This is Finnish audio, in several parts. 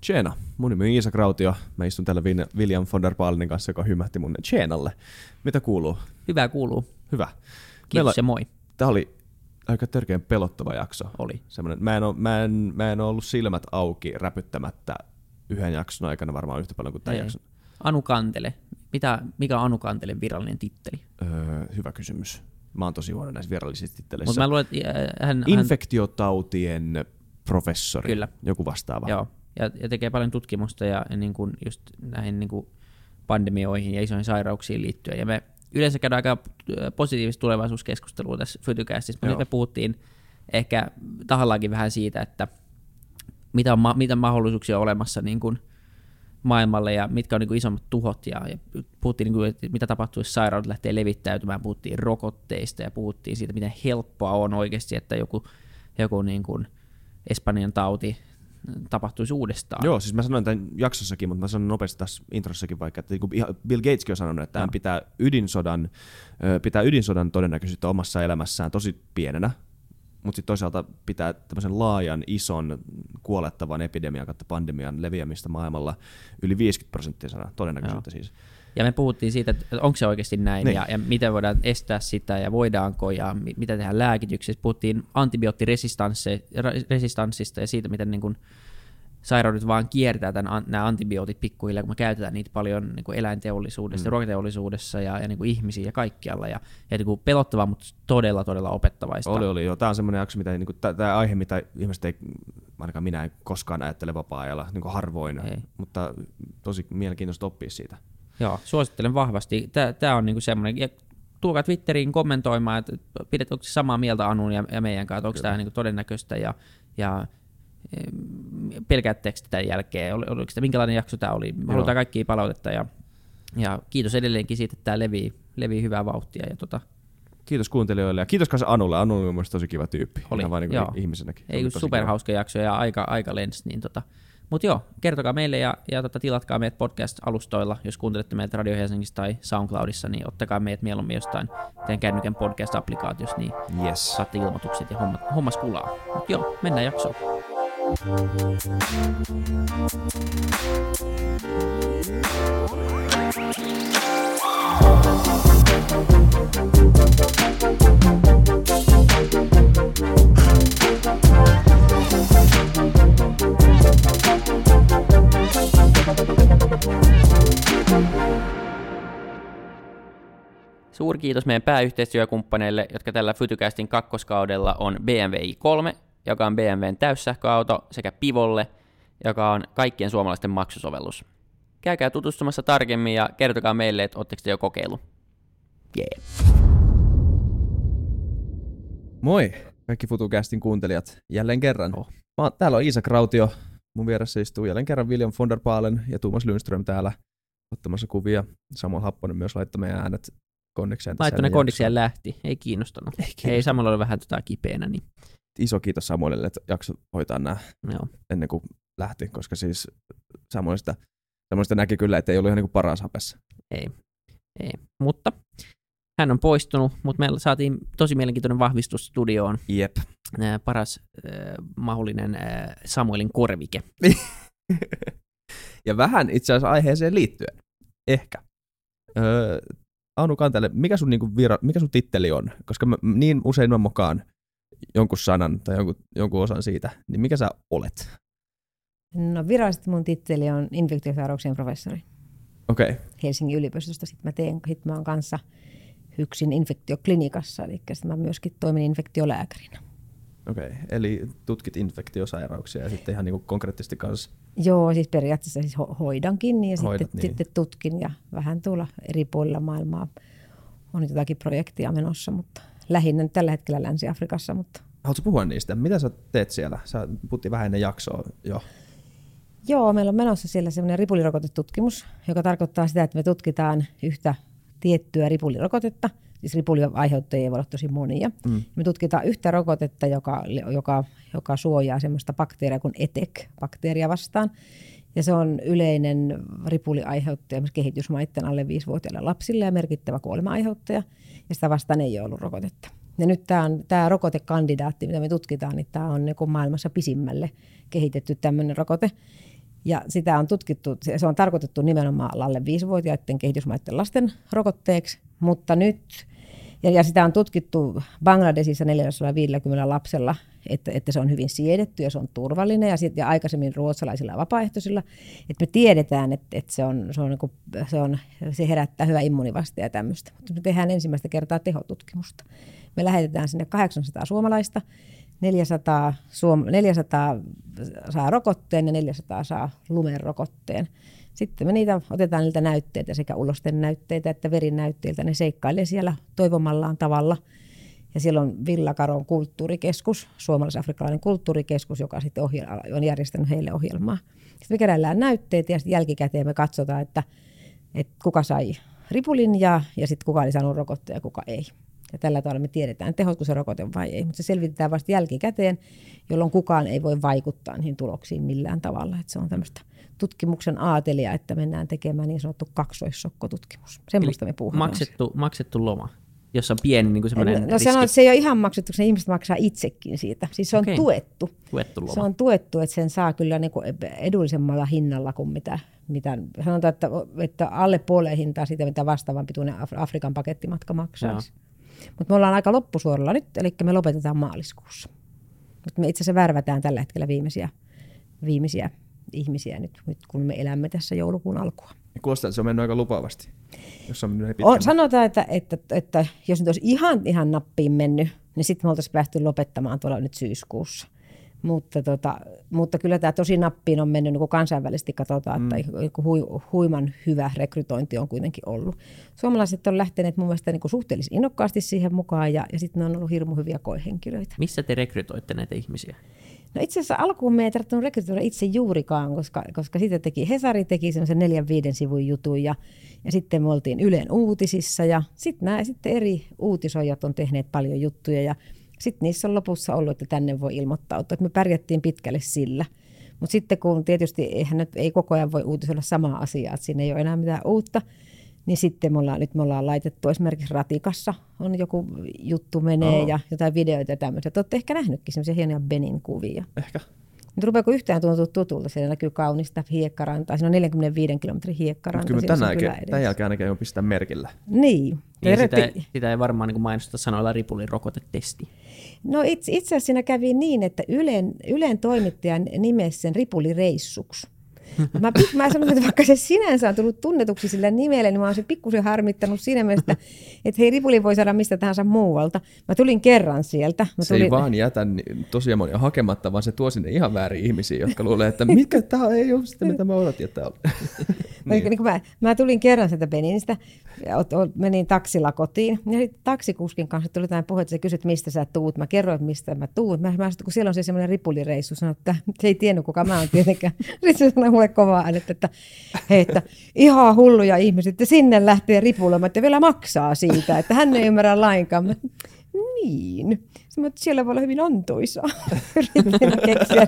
Tjena, mun nimi on Iisa Krautio. Mä istun täällä William von der Baalenin kanssa, joka hymähti mun Tjenalle. Mitä kuuluu? Hyvä kuuluu. Hyvä. Kiitos Meillä... ja moi. Tämä oli aika törkeän pelottava jakso. Oli. Semmoinen, mä, en ole, mä, en, mä en ollut silmät auki räpyttämättä yhden jakson aikana varmaan yhtä paljon kuin tämän jakson. Anu Kantele. Mitä, mikä on Anu Kantelen virallinen titteli? Öö, hyvä kysymys. Mä oon tosi huono näissä virallisissa titteleissä. Mutta mä luulen, että hän, Infektiotautien professori, Kyllä. joku vastaava. Joo, ja, ja tekee paljon tutkimusta ja, ja niin kuin just näihin niin kuin pandemioihin ja isoihin sairauksiin liittyen. Ja me yleensä käydään aika positiivista tulevaisuuskeskustelua tässä Fytycastissa, mutta me puhuttiin ehkä tahallaankin vähän siitä, että mitä, on, mitä mahdollisuuksia on olemassa niin kuin maailmalle ja mitkä on niin kuin isommat tuhot. Ja, ja puhuttiin, niin kuin, että mitä tapahtuu, jos sairaudet lähtee levittäytymään. Puhuttiin rokotteista ja puhuttiin siitä, miten helppoa on oikeasti, että joku, joku niin kuin Espanjan tauti tapahtuisi uudestaan. Joo, siis mä sanoin tämän jaksossakin, mutta mä sanon nopeasti tässä introssakin vaikka, että niin Bill Gateskin on sanonut, että hän pitää ydinsodan, pitää ydinsodan todennäköisyyttä omassa elämässään tosi pienenä, mutta sitten toisaalta pitää tämmöisen laajan, ison, kuolettavan epidemian kautta pandemian leviämistä maailmalla yli 50 prosenttia todennäköisyyttä Joo. siis. Ja me puhuttiin siitä, että onko se oikeasti näin niin. ja, ja miten voidaan estää sitä ja voidaanko ja mitä tehdään lääkityksessä. Puhuttiin antibioottiresistanssista ja siitä, miten niin kuin sairaudet vaan kiertää tämän, nämä antibiootit pikkuhiljaa, kun me käytetään niitä paljon niin kuin eläinteollisuudessa mm. ja ruokateollisuudessa ja, ja niin kuin ihmisiä ja kaikkialla. Ja, ja niin kuin pelottavaa, mutta todella, todella opettavaista. Oli, oli. Joo. Tämä on semmoinen jakso, mitä, niin kuin, tämä aihe, mitä ihmiset ei, ainakaan minä en koskaan ajattele vapaa-ajalla, niin kuin harvoin, ei. mutta tosi mielenkiintoista oppia siitä. Joo, suosittelen vahvasti. Tämä on niinku semmoinen, ja tulkaa Twitteriin kommentoimaan, että pidet, onko samaa mieltä Anun ja, ja meidän kanssa, onko tämä niinku todennäköistä ja, ja pelkäättekö tämän jälkeen, Ol, oliko sitä, minkälainen jakso tämä oli, Joo. halutaan kaikkia palautetta ja, ja kiitos edelleenkin siitä, että tämä levii, levii hyvää vauhtia. Ja tota, Kiitos kuuntelijoille ja kiitos kanssa Anulle. Anulle on mielestäni tosi kiva tyyppi. Oli, Ihan vain niin ihmisenäkin. Ei superhauska jakso ja aika, aika lens, niin tota, mutta joo, kertokaa meille ja, ja tota, tilatkaa meidät podcast-alustoilla. Jos kuuntelette meitä Radio Helsingissä tai SoundCloudissa, niin ottakaa meidät mieluummin jostain teidän kännykän podcast-applikaatiossa, niin yes. saatte ilmoitukset ja homma, hommas kulaa. Mutta joo, mennään jaksoon. Suuri kiitos meidän pääyhteistyökumppaneille, jotka tällä Fytycastin kakkoskaudella on BMW i3, joka on BMWn täyssähköauto, sekä Pivolle, joka on kaikkien suomalaisten maksusovellus. Käykää tutustumassa tarkemmin ja kertokaa meille, että oletteko te jo kokeilu. Yeah. Moi kaikki FutuCastin kuuntelijat jälleen kerran. Oh. Mä, täällä on Iisa Krautio, mun vieressä istuu jälleen kerran William von der Baalen ja Tuomas Lundström täällä ottamassa kuvia. Samuel Happonen myös laittoi meidän äänet kondikseen. Laittoi ne kondikseen lähti, ei kiinnostanut. Ei, kiinnostanut. ei Samuel oli vähän tota kipeänä. Niin. Iso kiitos Samuelille, että jakso hoitaa nämä Joo. ennen kuin lähti, koska siis Samuelista, Samuelista näki kyllä, että ei ollut ihan niin kuin paras hapessa. Ei, ei. mutta hän on poistunut, mutta me saatiin tosi mielenkiintoinen vahvistus studioon. Jep. Paras äh, mahdollinen äh, Samuelin korvike. ja vähän itse asiassa aiheeseen liittyen. Ehkä. Öö, Anu Kantele, mikä sun, niinku vira, mikä sun titteli on? Koska mä, niin usein mä mukaan jonkun sanan tai jonkun, jonkun osan siitä, niin mikä sä olet? No virallisesti mun titteli on infektiosairauksien professori. Okei. Okay. Helsingin yliopistosta. Sitten mä teen, sit mä oon kanssa HYKSin infektioklinikassa, eli mä myöskin toimin infektiolääkärinä. Okei, okay. eli tutkit infektiosairauksia ja sitten ihan niin konkreettisesti kanssa? Joo, siis periaatteessa siis ho- hoidankin ja Hoidat, sitten, niin. sitten tutkin ja vähän tuolla eri puolilla maailmaa on jotakin projektia menossa, mutta lähinnä tällä hetkellä Länsi-Afrikassa. Mutta... Haluatko puhua niistä? Mitä sä teet siellä? Sä puhuttiin vähän ennen jaksoa jo. Joo, meillä on menossa siellä semmoinen ripulirokotetutkimus, joka tarkoittaa sitä, että me tutkitaan yhtä tiettyä ripulirokotetta. Siis ripuliaiheuttajia voi olla tosi monia. Mm. Me tutkitaan yhtä rokotetta, joka, joka, joka suojaa semmoista bakteeria kuin ETEC-bakteeria vastaan. Ja se on yleinen ripuliaiheuttaja myös kehitysmaiden alle 5-vuotiaille lapsille ja merkittävä kuolema-aiheuttaja. Ja sitä vastaan ei ole ollut rokotetta. Ja nyt tämä, on, tämä rokotekandidaatti, mitä me tutkitaan, niin tämä on niin maailmassa pisimmälle kehitetty tämmöinen rokote. Ja sitä on tutkittu, se on tarkoitettu nimenomaan alle 5-vuotiaiden kehitysmaiden lasten rokotteeksi, mutta nyt, ja, ja sitä on tutkittu Bangladesissa 450 lapsella, että, että se on hyvin siedetty ja se on turvallinen, ja, sit, ja aikaisemmin ruotsalaisilla vapaaehtoisilla, että me tiedetään, että, että se, on, se, on, niin kuin, se, on, se herättää hyvä immunivastia ja tämmöistä. Mutta me tehdään ensimmäistä kertaa tehotutkimusta. Me lähetetään sinne 800 suomalaista, 400, suom- 400 saa rokotteen ja 400 saa lumen rokotteen. Sitten me niitä otetaan niiltä näytteitä, sekä ulosten näytteitä että verinäytteiltä. Ne seikkailee siellä toivomallaan tavalla. Ja siellä on Villakaron kulttuurikeskus, suomalais-afrikkalainen kulttuurikeskus, joka sitten ohjel- on järjestänyt heille ohjelmaa. Sitten me keräillään näytteitä ja jälkikäteen me katsotaan, että, että kuka sai ripulin ja, ja sitten kuka oli saanut rokotteen ja kuka ei. Ja tällä tavalla me tiedetään, tehosko se rokote vai ei. Mutta se selvitetään vasta jälkikäteen, jolloin kukaan ei voi vaikuttaa niihin tuloksiin millään tavalla. Että se on tämmöistä tutkimuksen aatelia, että mennään tekemään niin sanottu kaksoissokkotutkimus. Semmoista me puhutaan. Maksettu, maksettu loma, jossa on pieni niin semmoinen No sanon, että se ei ole ihan maksettu, se ihmiset maksaa itsekin siitä. Siis se on Okei. tuettu. tuettu loma. Se on tuettu, että sen saa kyllä niin kuin edullisemmalla hinnalla kuin mitä, mitä sanotaan, että, että alle puoleen hintaa siitä, mitä vastaavan pituinen Af- Afrikan pakettimatka maksaisi. Mutta me ollaan aika loppusuoralla nyt, eli me lopetetaan maaliskuussa. Mutta me itse asiassa värvätään tällä hetkellä viimeisiä, viimeisiä ihmisiä nyt, nyt, kun me elämme tässä joulukuun alkua. Kuulostaa, että se on mennyt aika lupaavasti, jos on mennyt On, sanotaan, että, että, että, jos nyt olisi ihan, ihan nappiin mennyt, niin sitten me oltaisiin päästy lopettamaan tuolla nyt syyskuussa. Mutta, tota, mutta kyllä tämä tosi nappiin on mennyt, niin kuin kansainvälisesti katsotaan, mm. että kuin hui, huiman hyvä rekrytointi on kuitenkin ollut. Suomalaiset on lähteneet mun mielestä niin suhteellisen innokkaasti siihen mukaan ja, ja sitten ne on ollut hirmu hyviä koehenkilöitä. Missä te rekrytoitte näitä ihmisiä? No itse asiassa alkuun me ei tarvinnut rekrytoida itse juurikaan, koska, koska sitten teki Hesari teki semmoisen neljän viiden sivun jutun ja, ja sitten me oltiin Ylen uutisissa ja sitten nämä sitten eri uutisoijat on tehneet paljon juttuja ja sitten niissä on lopussa ollut, että tänne voi ilmoittautua, että me pärjättiin pitkälle sillä. Mutta sitten kun tietysti eihän nyt, ei koko ajan voi uutisoida samaa asiaa, että siinä ei ole enää mitään uutta, niin sitten me ollaan, nyt me ollaan laitettu esimerkiksi Ratikassa on joku juttu menee Oo. ja jotain videoita ja tämmöisiä. Te olette ehkä nähnytkin semmoisia hienoja Benin kuvia. Ehkä. Nyt rupeako yhtään tuntua tutulta, siellä näkyy kaunista hiekkarantaa, siinä on 45 kilometrin Mutta hiekkaranta. kyllä siinä tämän, jälkeen, edessä. tämän jälkeen ainakin on pistää merkillä. Niin. Niin sitä, sitä ei varmaan niin mainosta sanoilla ripulin rokotetesti. No itse, itse asiassa siinä kävi niin, että Ylen, Ylen toimittajan nimesi sen ripulireissuksi. Mä, mä sanoin, että vaikka se sinänsä on tullut tunnetuksi sillä nimellä, niin mä oon se pikkusen harmittanut siinä mielessä, että hei, ripuli voi saada mistä tahansa muualta. Mä tulin kerran sieltä. Mä Se tulin, ei vaan jätä tosiaan monia hakematta, vaan se tuo sinne ihan väärin ihmisiä, jotka luulee, että mikä tämä ei ole sitä, mitä mä odotin, että on. Niin. Niin mä, mä, tulin kerran sieltä Beninistä, menin taksilla kotiin, ja sitten taksikuskin kanssa tuli jotain puhe, että se kysyt, mistä sä tuut. Mä kerroin, mistä mä tuun. Mä, mä sanoin, kun siellä on se semmoinen ripulireissu, sanoin, että se ei tiennyt, kuka mä oon tietenkään. Sitten se sanoi mulle kovaa äänettä, että, hei, että ihan hulluja ihmiset, että sinne lähtee ripuloimaan, että vielä maksaa siitä, että hän ei ymmärrä lainkaan. Mä, niin. Että siellä voi olla hyvin antoisaa. Yritin keksiä.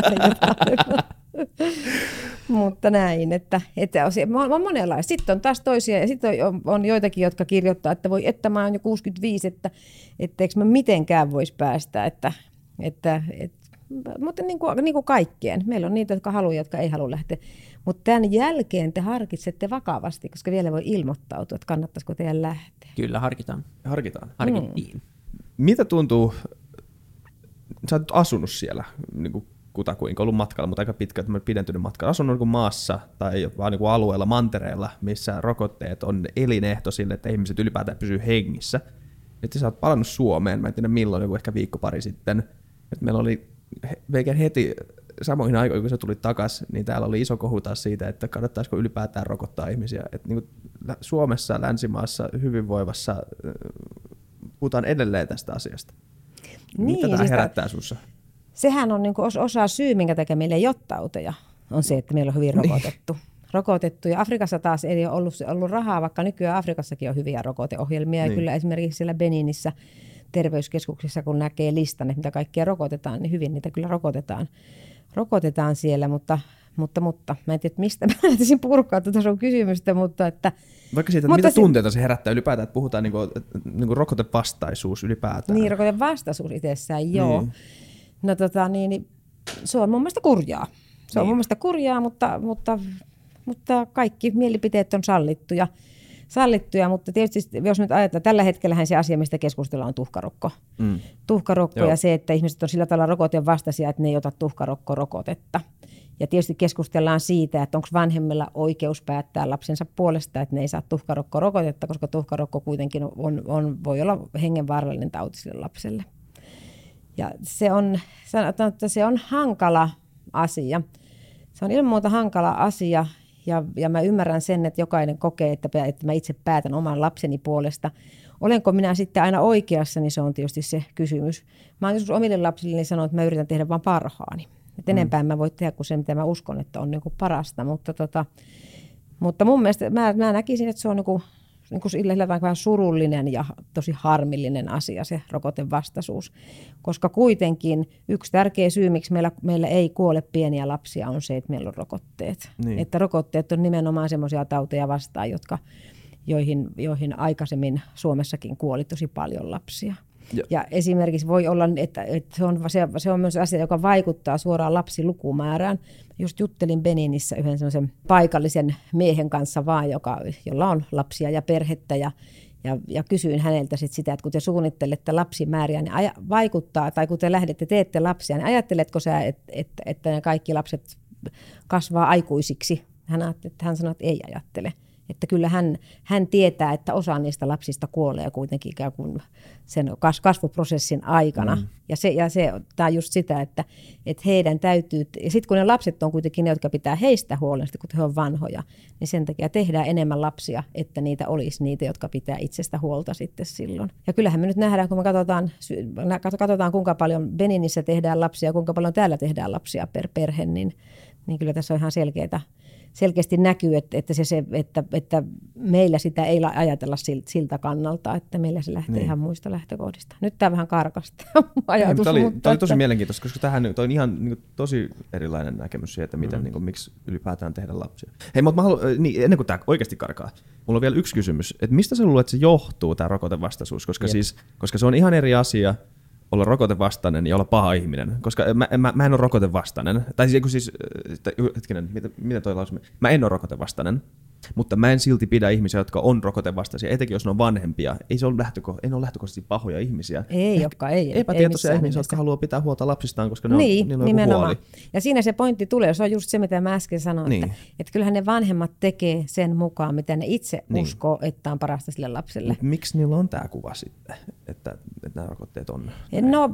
Mutta näin, että, että on, on on monenlaista. Sitten on taas toisia, ja sitten on, on joitakin, jotka kirjoittaa, että voi, että mä oon jo 65, että etteikö mä mitenkään voisi päästä. Että, että, et, mutta niin kuin, niin kuin kaikkien. Meillä on niitä, jotka haluaa, jotka ei halua lähteä. Mutta tämän jälkeen te harkitsette vakavasti, koska vielä voi ilmoittautua, että kannattaisiko teidän lähteä. Kyllä, harkitaan. Harkitaan. Harkittiin. Mitä tuntuu, sä oot asunut siellä niin kuin kutakuinka, ollut matkalla, mutta aika pitkä tämmöinen pidentynyt matka. Asunut niin kuin maassa tai vaan niin alueella, mantereella, missä rokotteet on elinehto sille, että ihmiset ylipäätään pysyy hengissä. Nyt sä oot palannut Suomeen, mä en tiedä milloin, joku ehkä viikko pari sitten. Että meillä oli melkein heti samoihin aikoihin, kun sä tulit takas, niin täällä oli iso kohu taas siitä, että kannattaisiko ylipäätään rokottaa ihmisiä. Että niin Suomessa, länsimaassa, hyvinvoivassa, äh, puhutaan edelleen tästä asiasta. Niin, Mitä tämä siis tää- herättää sussa? sehän on niin os, osa syy, minkä takia meillä ei ole tauteja, on se, että meillä on hyvin rokotettu. rokotettu. Ja Afrikassa taas ei ole ollut, ollut rahaa, vaikka nykyään Afrikassakin on hyviä rokoteohjelmia. Niin. Ja kyllä esimerkiksi siellä Beninissä terveyskeskuksissa, kun näkee listan, että mitä kaikkea rokotetaan, niin hyvin niitä kyllä rokotetaan, rokotetaan siellä. Mutta, mutta, mutta mä en tiedä, mistä mä lähtisin purkaa tuota sun kysymystä, mutta että Vaikka siitä, että mitä se- tunteita se herättää ylipäätään, että puhutaan niinku, niinku rokotevastaisuus ylipäätään. Niin, rokotevastaisuus itsessään, joo. Niin. No tota, niin, niin, se on mun mielestä kurjaa. Se on mun mielestä kurjaa, mutta, mutta, mutta kaikki mielipiteet on sallittuja sallittuja, mutta tietysti jos nyt ajatellaan, tällä hetkellä se asia, mistä keskustellaan, on tuhkarokko. Mm. Tuhkarokko Joo. ja se, että ihmiset on sillä tavalla rokoteen vastaisia, että ne ei ota tuhkarokko-rokotetta. Ja tietysti keskustellaan siitä, että onko vanhemmilla oikeus päättää lapsensa puolesta, että ne ei saa tuhkarokko-rokotetta, koska tuhkarokko kuitenkin on, on, voi olla hengenvaarallinen tauti sille lapselle. Ja se on, sanotaan, että se on hankala asia. Se on ilman muuta hankala asia ja, ja mä ymmärrän sen, että jokainen kokee, että, että mä itse päätän oman lapseni puolesta. Olenko minä sitten aina oikeassa, niin se on tietysti se kysymys. Mä oon joskus omille lapsille sanonut, että mä yritän tehdä vain parhaani. Et enempää mm. mä voin tehdä kuin se, mitä mä uskon, että on niin kuin parasta. Mutta, tota, mutta mun mielestä mä, mä näkisin, että se on niin kuin, niin kuin sillä vähän surullinen ja tosi harmillinen asia se rokotevastaisuus. Koska kuitenkin yksi tärkeä syy, miksi meillä, meillä ei kuole pieniä lapsia, on se, että meillä on rokotteet. Niin. Että rokotteet on nimenomaan semmoisia tauteja vastaan, jotka, joihin, joihin aikaisemmin Suomessakin kuoli tosi paljon lapsia. Ja. ja esimerkiksi voi olla, että, että se, on, se, se on myös asia, joka vaikuttaa suoraan lapsilukumäärään. Just juttelin Beninissä yhden sellaisen paikallisen miehen kanssa vaan, joka, jolla on lapsia ja perhettä ja ja, ja kysyin häneltä sit sitä, että kun te suunnittelette lapsimääriä, niin aja, vaikuttaa, tai kun te lähdette, teette lapsia, niin ajatteletko sä, että, että, että ne kaikki lapset kasvaa aikuisiksi? Hän, että hän sanoi, että ei ajattele. Että kyllä hän, hän tietää, että osa niistä lapsista kuolee kuitenkin ikään kuin sen kasvuprosessin aikana. Mm. Ja, se, ja se, tämä on just sitä, että, että heidän täytyy, ja sitten kun ne lapset on kuitenkin ne, jotka pitää heistä huolen, kun he on vanhoja, niin sen takia tehdään enemmän lapsia, että niitä olisi niitä, jotka pitää itsestä huolta sitten silloin. Ja kyllähän me nyt nähdään, kun me katsotaan, katsotaan kuinka paljon Beninissä tehdään lapsia, kuinka paljon täällä tehdään lapsia per perhe, niin, niin kyllä tässä on ihan selkeitä selkeästi näkyy, että, että, se, se, että, että meillä sitä ei ajatella siltä kannalta, että meillä se lähtee niin. ihan muista lähtökohdista. Nyt tämä vähän karkasta ajatus. Tämä oli, mutta tämä oli tosi mielenkiintoista, koska tähän on ihan niin kuin, tosi erilainen näkemys siitä, että miten, mm. niin kuin, miksi ylipäätään tehdä lapsia. Hei, mutta mä haluan, niin, ennen kuin tämä oikeasti karkaa, mulla on vielä yksi kysymys. Että mistä sä luulet, että se johtuu, tämä rokotevastaisuus? Koska, siis, koska se on ihan eri asia, olla rokotevastainen ja olla paha ihminen, koska mä, mä, mä en ole rokotevastainen. Tai siis, siis hetkinen, mitä, mitä toi lausuma? Mä en ole rokotevastainen, mutta mä en silti pidä ihmisiä, jotka on rokotevastaisia, etenkin jos ne on vanhempia. Ei se ole lähtöko, ei ne ole lähtökohtaisesti pahoja ihmisiä. Ei, jotka ei. Epätietoisia ei ihmisiä, jotka haluaa pitää huolta lapsistaan, koska ne niin, on, niillä on nimenomaan. huoli. Ja siinä se pointti tulee, se on just se, mitä mä äsken sanoin, niin. että, että kyllähän ne vanhemmat tekee sen mukaan, mitä ne itse niin. uskoo, että on parasta sille lapselle. Mut miksi niillä on tämä kuva sitten, että, että nämä rokotteet on? No,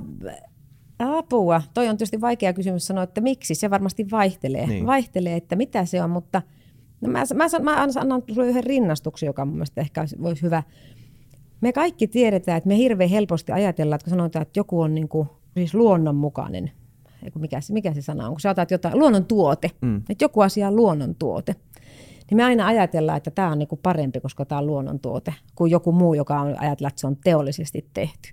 apua. Toi on tietysti vaikea kysymys sanoa, että miksi. Se varmasti vaihtelee. Niin. Vaihtelee, että mitä se on, mutta – No mä, mä, mä annan sinulle yhden rinnastuksen, joka mun mielestä ehkä voisi hyvä. Me kaikki tiedetään, että me hirveän helposti ajatellaan, että kun sanotaan, että joku on niin kuin, siis luonnonmukainen, mikä, mikä se sana on, kun sä otat jotain, luonnontuote, mm. että joku asia on luonnontuote, niin me aina ajatellaan, että tämä on niin kuin parempi, koska tämä on luonnontuote, kuin joku muu, joka on ajatella, että se on teollisesti tehty.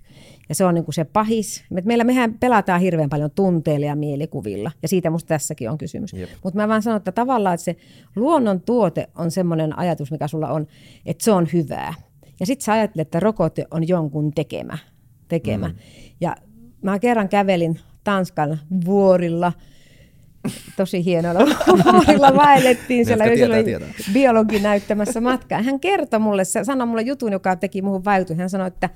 Ja se on niin kuin se pahis. Meillä mehän pelataan hirveän paljon tunteilla ja mielikuvilla, ja siitä musta tässäkin on kysymys. Mutta mä vaan sanon, että tavallaan että se luonnontuote on semmoinen ajatus, mikä sulla on, että se on hyvää. Ja sitten sä ajattelet, että rokote on jonkun tekemä. tekemä. Mm. Ja mä kerran kävelin Tanskan vuorilla – tosi hienolla vuorilla vaellettiin siellä, tietää, tietää. biologi näyttämässä matkaa. Hän kertoi mulle, se sanoi mulle jutun, joka teki muuhun vaikutuksen. Hän sanoi, että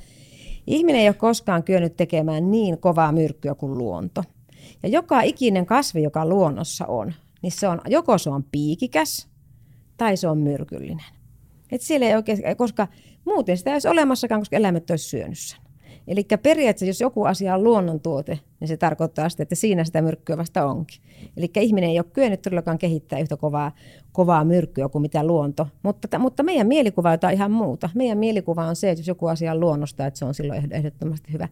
ihminen ei ole koskaan kyennyt tekemään niin kovaa myrkkyä kuin luonto. Ja joka ikinen kasvi, joka luonnossa on, niin se on, joko se on piikikäs tai se on myrkyllinen. Et siellä ei oikein, koska muuten sitä ei olisi olemassakaan, koska eläimet olisi syönyt sen. Eli periaatteessa, jos joku asia on luonnontuote, niin se tarkoittaa sitä, että siinä sitä myrkkyä vasta onkin. Eli ihminen ei ole kyennyt todellakaan kehittää yhtä kovaa, kovaa myrkkyä kuin mitä luonto. Mutta, mutta meidän mielikuva on ihan muuta. Meidän mielikuva on se, että jos joku asia on luonnosta, että se on silloin ehdottomasti hyvä.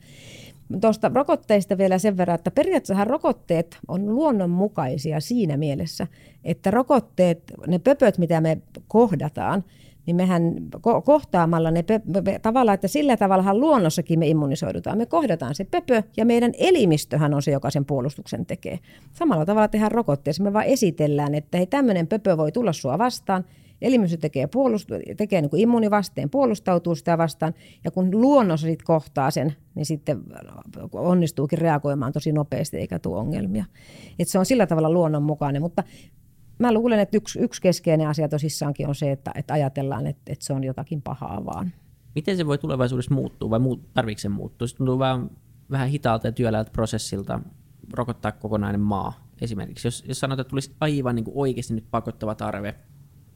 Tuosta rokotteista vielä sen verran, että periaatteessa rokotteet on luonnonmukaisia siinä mielessä, että rokotteet, ne pöpöt, mitä me kohdataan, niin mehän ko- kohtaamalla ne pö- me, tavallaan, että sillä tavallahan luonnossakin me immunisoidutaan. Me kohdataan se pöpö ja meidän elimistöhän on se, joka sen puolustuksen tekee. Samalla tavalla tehdään rokotteessa. Me vaan esitellään, että hei tämmöinen pöpö voi tulla sua vastaan, elimistö tekee, puolust- tekee niin kuin puolustautuu sitä vastaan, ja kun luonnossa sit kohtaa sen, niin sitten onnistuukin reagoimaan tosi nopeasti eikä tule ongelmia. Et se on sillä tavalla luonnonmukainen, mutta mä luulen, että yksi, yksi keskeinen asia tosissaankin on se, että, että ajatellaan, että, että se on jotakin pahaa vaan. Miten se voi tulevaisuudessa muuttua vai muut, tarvitseeko se muuttua? Se tuntuu vähän, vähän hitaalta ja työläältä prosessilta rokottaa kokonainen maa esimerkiksi. Jos, jos sanotaan, että tulisi aivan niin kuin oikeasti nyt pakottava tarve,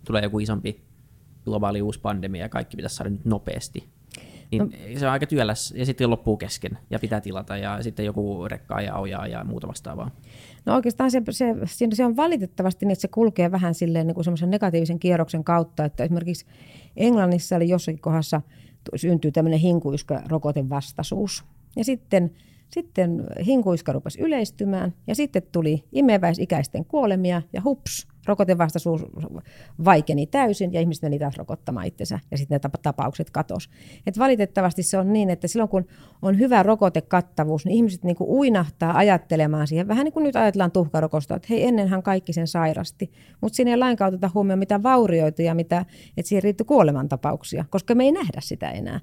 tulee joku isompi globaali uusi pandemia ja kaikki pitäisi saada nyt nopeasti, niin no. se on aika työläs ja sitten loppuu kesken ja pitää tilata ja sitten joku rekkaa ja ojaa ja muuta vastaavaa. No oikeastaan se, se, se on valitettavasti niin, että se kulkee vähän silleen niin kuin semmoisen negatiivisen kierroksen kautta, että esimerkiksi Englannissa oli jossakin kohdassa syntyy tämmöinen hinkuiska rokotevastaisuus. Ja sitten sitten hinkuiska rupesi yleistymään ja sitten tuli imeväisikäisten kuolemia ja hups, rokotevastaisuus vaikeni täysin ja ihmiset meni taas rokottamaan itsensä ja sitten ne tapaukset katos. Et valitettavasti se on niin, että silloin kun on hyvä rokotekattavuus, niin ihmiset niinku uinahtaa ajattelemaan siihen, vähän niin kuin nyt ajatellaan tuhkarokosta, että hei ennenhän kaikki sen sairasti, mutta siinä ei lainkaan oteta huomioon mitä vaurioita ja mitä, että siihen riittyi kuolemantapauksia, koska me ei nähdä sitä enää.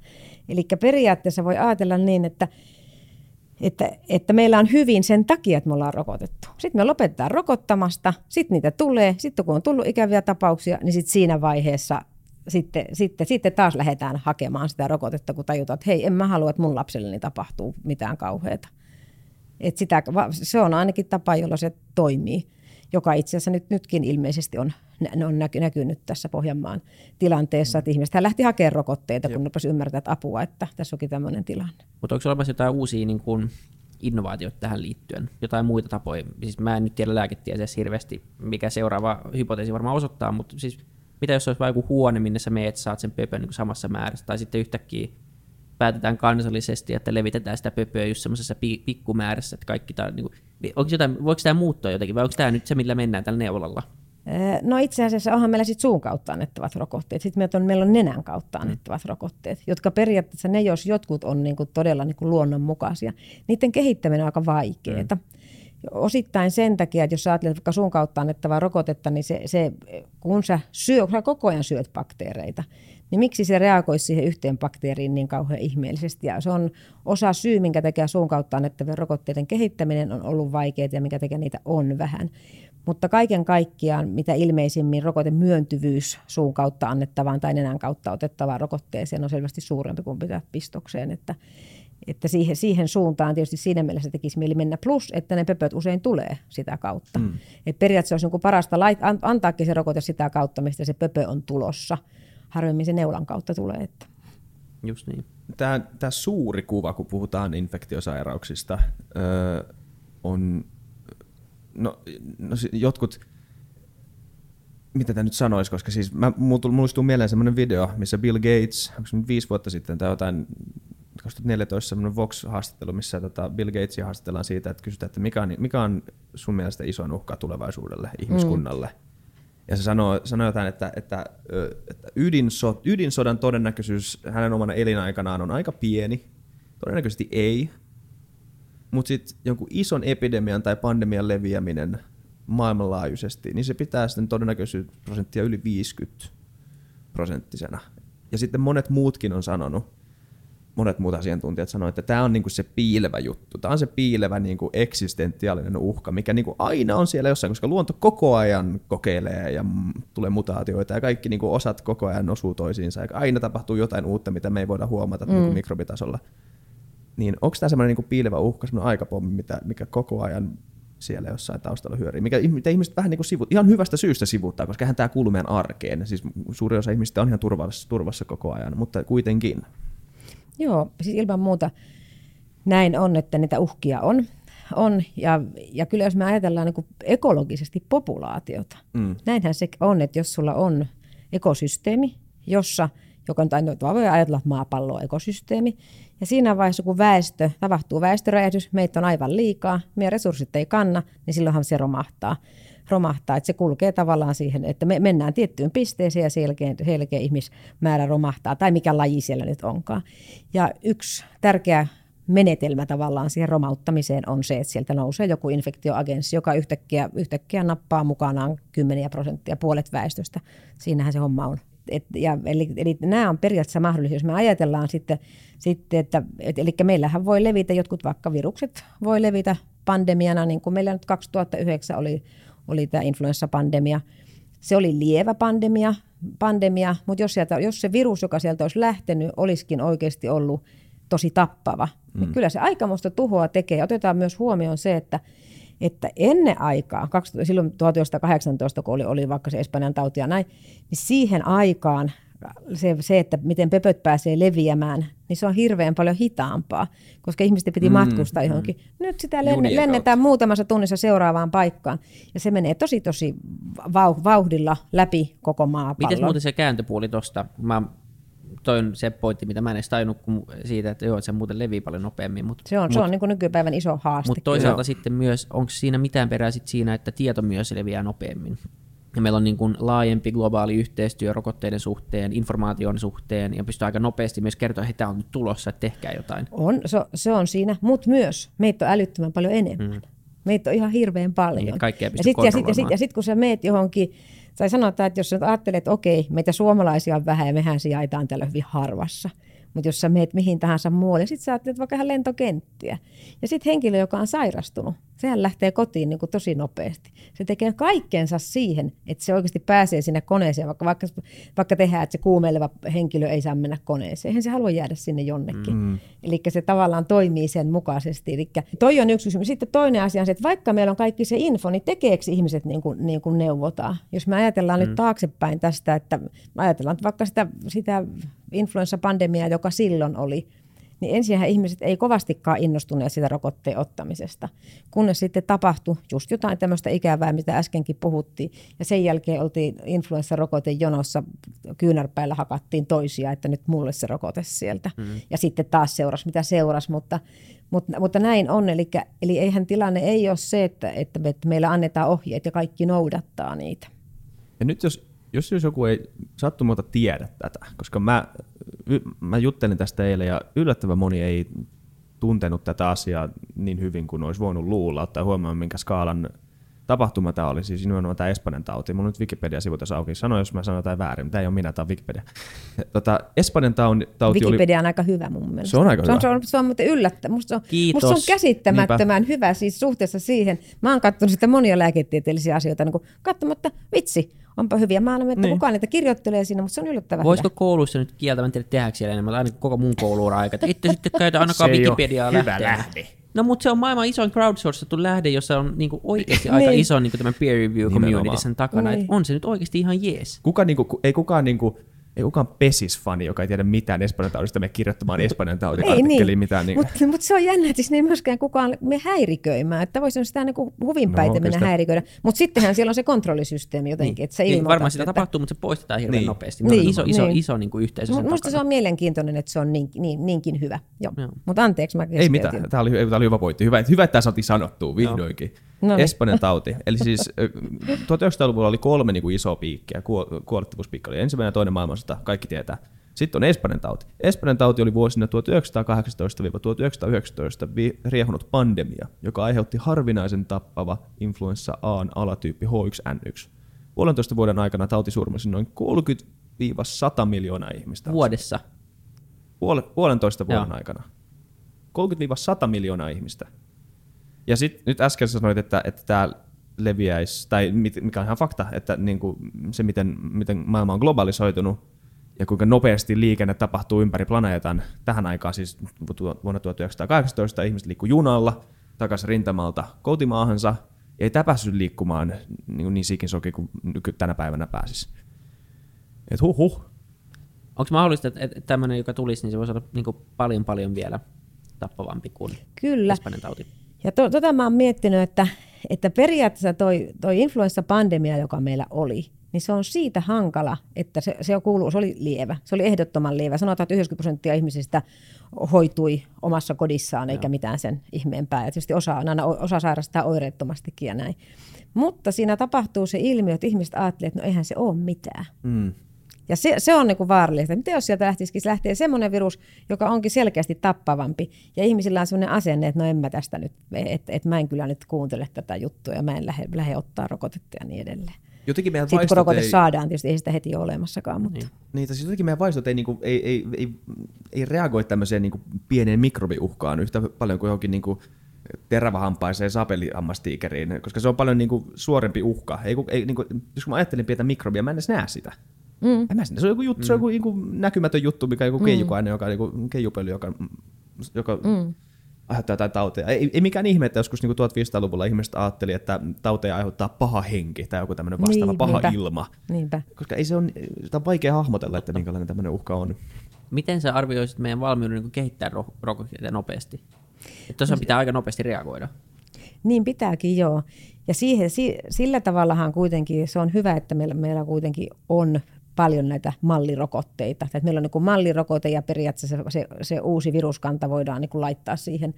Eli periaatteessa voi ajatella niin, että että, että meillä on hyvin sen takia, että me ollaan rokotettu. Sitten me lopetetaan rokottamasta, sitten niitä tulee, sitten kun on tullut ikäviä tapauksia, niin sitten siinä vaiheessa sitten, sitten, sitten taas lähdetään hakemaan sitä rokotetta, kun tajutaan, että hei, en mä halua, että mun lapselleni tapahtuu mitään kauheata. Et sitä, se on ainakin tapa, jolla se toimii joka itse asiassa nyt, nytkin ilmeisesti on, on näkynyt tässä Pohjanmaan tilanteessa, että ihmiset lähti hakemaan rokotteita, kun rupesi ymmärtää että apua, että tässä onkin tämmöinen tilanne. Mutta onko olemassa jotain uusia niin kuin innovaatioita tähän liittyen? Jotain muita tapoja? Siis mä en nyt tiedä lääketieteessä hirveästi, mikä seuraava hypoteesi varmaan osoittaa, mutta siis mitä jos olisi vain joku huone, minne sä meet, saat sen pöpön niin samassa määrässä, tai sitten yhtäkkiä päätetään kansallisesti, että levitetään sitä pöpöä just semmoisessa pikkumäärässä, että kaikki tämä, niin onko jotain, voiko tämä muuttua jotenkin, vai onko tämä nyt se, millä mennään tällä neulalla? No itse asiassa onhan meillä sitten suun kautta annettavat rokotteet. Sitten meillä on, meillä on nenän kautta mm. annettavat mm. rokotteet, jotka periaatteessa ne, jos jotkut on niin kuin todella niin kuin luonnonmukaisia, niiden kehittäminen on aika vaikeaa. Mm. Osittain sen takia, että jos ajattelet vaikka suun kautta annettavaa rokotetta, niin se, se kun sä, syö, kun sä koko ajan syöt bakteereita, niin miksi se reagoisi siihen yhteen bakteeriin niin kauhean ihmeellisesti. Ja se on osa syy, minkä takia suun kautta annettavien rokotteiden kehittäminen on ollut vaikeaa ja minkä takia niitä on vähän. Mutta kaiken kaikkiaan, mitä ilmeisimmin rokotemyöntyvyys suun kautta annettavaan tai nenän kautta otettavaan rokotteeseen on selvästi suurempi kuin pitää pistokseen. Että, että siihen, siihen suuntaan tietysti siinä mielessä tekisi mieli mennä. Plus, että ne pöpöt usein tulee sitä kautta. Mm. Et periaatteessa olisi niin parasta lait, antaakin se rokote sitä kautta, mistä se pöpö on tulossa – harvemmin se neulan kautta tulee. Että. Just niin. Tämä, tämä suuri kuva, kun puhutaan infektiosairauksista, öö, on, no, no jotkut, mitä tämä nyt sanoisi, koska siis mä, muistuu mieleen semmoinen video, missä Bill Gates, onko se nyt viisi vuotta sitten tai jotain 2014 semmoinen Vox-haastattelu, missä tota Bill Gatesia haastatellaan siitä, että kysytään, että mikä on, mikä on sun mielestä isoin uhka tulevaisuudelle, ihmiskunnalle. Mm. Ja se sanoo, sanoo jotain, että, että, että ydinsot, ydinsodan todennäköisyys hänen omana elinaikanaan on aika pieni. Todennäköisesti ei. Mutta sitten jonkun ison epidemian tai pandemian leviäminen maailmanlaajuisesti, niin se pitää sitten todennäköisyysprosenttia yli 50 prosenttisena. Ja sitten monet muutkin on sanonut, monet muut asiantuntijat sanoivat, että tämä on niinku se piilevä juttu. Tämä on se piilevä niinku eksistentiaalinen uhka, mikä niinku aina on siellä jossain, koska luonto koko ajan kokeilee ja tulee mutaatioita ja kaikki niinku osat koko ajan osuu toisiinsa. Ja aina tapahtuu jotain uutta, mitä me ei voida huomata mm. niinku mikrobitasolla. Niin onko tämä semmoinen niinku piilevä uhka, semmoinen aikapommi, mitä, mikä koko ajan siellä jossain taustalla hyörii, mikä, mitä ihmiset vähän niin kuin sivut, ihan hyvästä syystä sivuttaa, koska hän tämä kuuluu meidän arkeen. Siis suuri osa ihmistä on ihan turvassa, turvassa koko ajan, mutta kuitenkin. Joo, siis ilman muuta näin on, että niitä uhkia on. on ja, ja kyllä jos me ajatellaan niin kuin ekologisesti populaatiota, mm. näinhän se on, että jos sulla on ekosysteemi, jossa, joka on, tai voi ajatella maapalloa ekosysteemi, ja siinä vaiheessa, kun väestö, tapahtuu väestöräjähdys, meitä on aivan liikaa, meidän resurssit ei kanna, niin silloinhan se romahtaa romahtaa. Että se kulkee tavallaan siihen, että me mennään tiettyyn pisteeseen ja selkeä, selkeä ihmismäärä romahtaa, tai mikä laji siellä nyt onkaan. Ja yksi tärkeä menetelmä tavallaan siihen romauttamiseen on se, että sieltä nousee joku infektioagenssi, joka yhtäkkiä, yhtäkkiä nappaa mukanaan kymmeniä prosenttia, puolet väestöstä. Siinähän se homma on. Et, ja, eli, eli nämä on periaatteessa mahdollisia, jos me ajatellaan sitten, sitten että et, eli meillähän voi levitä jotkut vaikka virukset, voi levitä pandemiana, niin kuin meillä nyt 2009 oli, oli tämä influenssapandemia. Se oli lievä pandemia, pandemia mutta jos, sieltä, jos se virus, joka sieltä olisi lähtenyt, olisikin oikeasti ollut tosi tappava, niin mm. niin kyllä se aikamoista tuhoa tekee. Otetaan myös huomioon se, että että ennen aikaa, silloin 1918, kun oli, oli vaikka se Espanjan tauti ja näin, niin siihen aikaan se, se, että miten pöpöt pääsee leviämään, niin se on hirveän paljon hitaampaa, koska ihmisten piti mm, matkustaa mm, johonkin. Nyt sitä lenne, lennetään muutamassa tunnissa seuraavaan paikkaan, ja se menee tosi tosi vauhdilla läpi koko maapallon. Miten muuten se kääntöpuoli tuosta? Mä toi on se pointti, mitä mä en edes tajunnut siitä, että joo, se muuten levii paljon nopeammin. Mut, se on, mut, se on niin kuin nykypäivän iso haaste. Mutta toisaalta kyllä. sitten myös, onko siinä mitään perää sit siinä, että tieto myös leviää nopeammin? Ja meillä on niin kuin laajempi globaali yhteistyö rokotteiden suhteen, informaation suhteen, ja pystyy aika nopeasti myös kertoa, että tämä on nyt tulossa, että tehkää jotain. On, se, se on siinä, mutta myös meitä on älyttömän paljon enemmän. Mm. Meitä on ihan hirveän paljon. Niin, kaikkea ja sitten sit, ja sit, ja sit, kun sä meet johonkin tai sanotaan, että jos sä ajattelet, että okei, meitä suomalaisia on vähän ja mehän sijaitaan täällä hyvin harvassa – mutta jos sä meet mihin tahansa muualle, sitten sä ajattelet vaikka ihan lentokenttiä. Ja sitten henkilö, joka on sairastunut, sehän lähtee kotiin niin kuin tosi nopeasti. Se tekee kaikkeensa siihen, että se oikeasti pääsee sinne koneeseen, vaikka, vaikka, vaikka tehdään, että se kuumeileva henkilö ei saa mennä koneeseen. Eihän se halua jäädä sinne jonnekin. Mm. Eli se tavallaan toimii sen mukaisesti. Eli toi on yksi kysymys. Sitten toinen asia on se, että vaikka meillä on kaikki se info, niin tekeekö ihmiset niin kuin, niin kuin neuvotaan? Jos me ajatellaan mm. nyt taaksepäin tästä, että ajatellaan vaikka sitä, sitä influenssapandemiaa, joka silloin oli, niin ensinhän ihmiset ei kovastikaan innostuneet sitä rokotteen ottamisesta, kunnes sitten tapahtui just jotain tämmöistä ikävää, mitä äskenkin puhuttiin, ja sen jälkeen oltiin influenssarokote jonossa, kyynärpäillä hakattiin toisia, että nyt mulle se rokote sieltä, mm. ja sitten taas seurasi, mitä seurasi, mutta, mutta, mutta näin on, eli, eli eihän tilanne ei ole se, että, että meillä annetaan ohjeet ja kaikki noudattaa niitä. Ja nyt jos jos, jos joku ei sattumalta tiedä tätä, koska mä, mä juttelin tästä eilen ja yllättävän moni ei tuntenut tätä asiaa niin hyvin kuin olisi voinut luulla, ottaa huomioon minkä skaalan tapahtuma tämä oli, siis nimenomaan tämä Espanjan tauti. Mun nyt Wikipedia-sivu tässä auki. Sano, jos mä sanon jotain väärin, mutta tämä ei ole minä, tämä on Wikipedia. Tota, Espanjan tauti Wikipedia oli... on aika hyvä mun mielestä. Se on aika se on, hyvä. Se on, se on, se on yllättä. Musta se on, Musta se on käsittämättömän Niinpä. hyvä siis suhteessa siihen. Mä oon katsonut sitä monia lääketieteellisiä asioita niin katsomatta, vitsi, onpa hyviä. Mä annan, että niin. kukaan niitä kirjoittelee siinä, mutta se on yllättävän Voisiko hyvä. kouluissa nyt kieltämään teille tehdäänkö siellä enemmän, ainakin koko mun kouluura aika, että itse sitten käytä ainakaan Wikipediaa hyvä lähde. No mutta se on maailman isoin crowdsourcettu lähde, jossa on niinku oikeasti aika niin. iso niinku, peer review community sen takana. Niin. on se nyt oikeasti ihan jees. Kuka, niinku, ei kukaan niinku, ei kukaan pesis-fani, joka ei tiedä mitään Espanjan taudista, me kirjoittamaan Espanjan taudin niin. mitään. Niin. Mutta mut se on jännä, että ei myöskään kukaan me häiriköimään, että voisi sitä niinku huvinpäitä no, mennä sitä... häiriköidä. Mutta sittenhän siellä on se kontrollisysteemi jotenkin, niin. että se niin, Varmaan sitä että... tapahtuu, mutta se poistetaan hirveän niin. nopeasti. Niin. On iso, iso, niin. iso niin kuin yhteisö sen Minusta se on mielenkiintoinen, että se on niin, niin, niinkin hyvä. Joo. Joo. Mutta anteeksi, mä Ei mitään, tämä oli, tämä oli hyvä pointti. Hyvä, hyvä että tämä saatiin sanottua vihdoinkin. No niin. Espanjan tauti. Eli siis 1900-luvulla oli kolme niin kuin isoa piikkiä, kuolettavuuspiikki oli ensimmäinen ja toinen maailmansota, kaikki tietää. Sitten on Espanjan tauti. Espanjan tauti oli vuosina 1918-1919 riehunut pandemia, joka aiheutti harvinaisen tappava influenssa A alatyyppi H1N1. Puolentoista vuoden aikana tauti surmasi noin 30-100 miljoonaa ihmistä. Vuodessa? Puole, puolentoista vuoden Joo. aikana. 30-100 miljoonaa ihmistä. Ja sit, nyt äsken sanoit, että, että tämä leviäisi, tai mikä on ihan fakta, että niin kuin se, miten, miten maailma on globalisoitunut ja kuinka nopeasti liikenne tapahtuu ympäri planeetan. Tähän aikaan siis vuonna 1918 ihmiset liikkuu junalla takaisin rintamalta kotimaahansa, ja ei tämä päässyt liikkumaan niin, niin siikin soki kuin nyky tänä päivänä pääsisi. Et huh huh. Onko mahdollista, että tämmöinen, joka tulisi, niin se voisi olla niin paljon paljon vielä tappavampi kuin Kyllä. Espanjan tauti? Ja to, tota mä oon miettinyt, että, että periaatteessa toi, toi influenssapandemia, joka meillä oli, niin se on siitä hankala, että se, se, kuuluu, se oli lievä. Se oli ehdottoman lievä. Sanotaan, että 90 prosenttia ihmisistä hoitui omassa kodissaan, eikä Joo. mitään sen ihmeempää. Ja tietysti osa, aina osa sairastaa oireettomastikin ja näin. Mutta siinä tapahtuu se ilmiö, että ihmiset ajattelevat, että no eihän se ole mitään. Mm. Ja se, se on niin kuin vaarallista. Miten jos sieltä lähtisikin lähtee semmoinen virus, joka onkin selkeästi tappavampi, ja ihmisillä on semmoinen asenne, että no en mä tästä nyt, että et mä en kyllä nyt kuuntele tätä juttua, ja mä en lähde, lähde ottaa rokotetta ja niin edelleen. Jotenkin meidän Sitten kun rokote ei, saadaan, tietysti ei sitä heti ole olemassakaan, mutta Niin. Niin, siis jotenkin meidän vaistot ei, niinku, ei, ei, ei, ei reagoi tämmöiseen niinku pieneen mikrobiuhkaan yhtä paljon kuin johonkin niinku terävähampaiseen sapelihammastiikeriin, koska se on paljon niinku suorempi uhka. Ei, ei, niinku, jos kun mä ajattelin pientä mikrobia, mä en edes näe sitä. Mm. En mä sinne. Se on joku, juttu, mm. se on joku niinku näkymätön juttu, mikä on joku keijukainen, joka, niinku, keijupöly, joka, joka mm. aiheuttaa jotain tauteja. Ei, ei mikään ihme, että joskus niinku 1500-luvulla ihmiset ajatteli, että tauteja aiheuttaa paha henki tai joku tämmöinen vastaava Niin, paha niinpä. ilma. niinpä. Koska ei se on, sitä on vaikea hahmotella, että minkälainen tämmöinen uhka on. Miten sä arvioisit meidän valmiuden niin kehittää ro- rokotteita nopeasti? Että tuossa pitää aika nopeasti reagoida. Niin pitääkin, joo. Ja siihen, si, sillä tavallahan kuitenkin se on hyvä, että meillä, meillä kuitenkin on paljon näitä mallirokotteita. Että meillä on niin mallirokote ja periaatteessa se, se, se uusi viruskanta voidaan niin kuin laittaa siihen.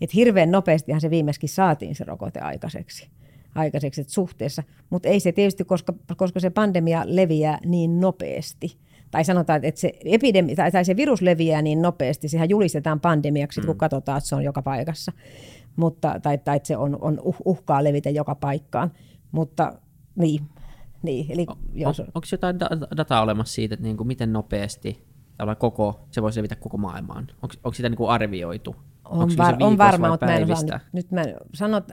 Että hirveän nopeastihan se viimeiskin saatiin se rokote aikaiseksi aikaiseksi suhteessa, mutta ei se tietysti, koska, koska se pandemia leviää niin nopeasti. Tai sanotaan, että se, epidemi, tai, tai se virus leviää niin nopeasti, sehän julistetaan pandemiaksi, mm. kun katsotaan, että se on joka paikassa. Mutta, tai, tai että se on, on uh, uhkaa levitä joka paikkaan. Mutta niin, niin eli On, jos, onko jotain da- dataa olemassa siitä, että niin kuin miten nopeasti koko, se voisi levitä koko maailmaan? Onko, onko sitä niin kuin arvioitu? on, Onko var, on viikoissa varma, vai mutta mä en osaa nyt, nyt mä sanot,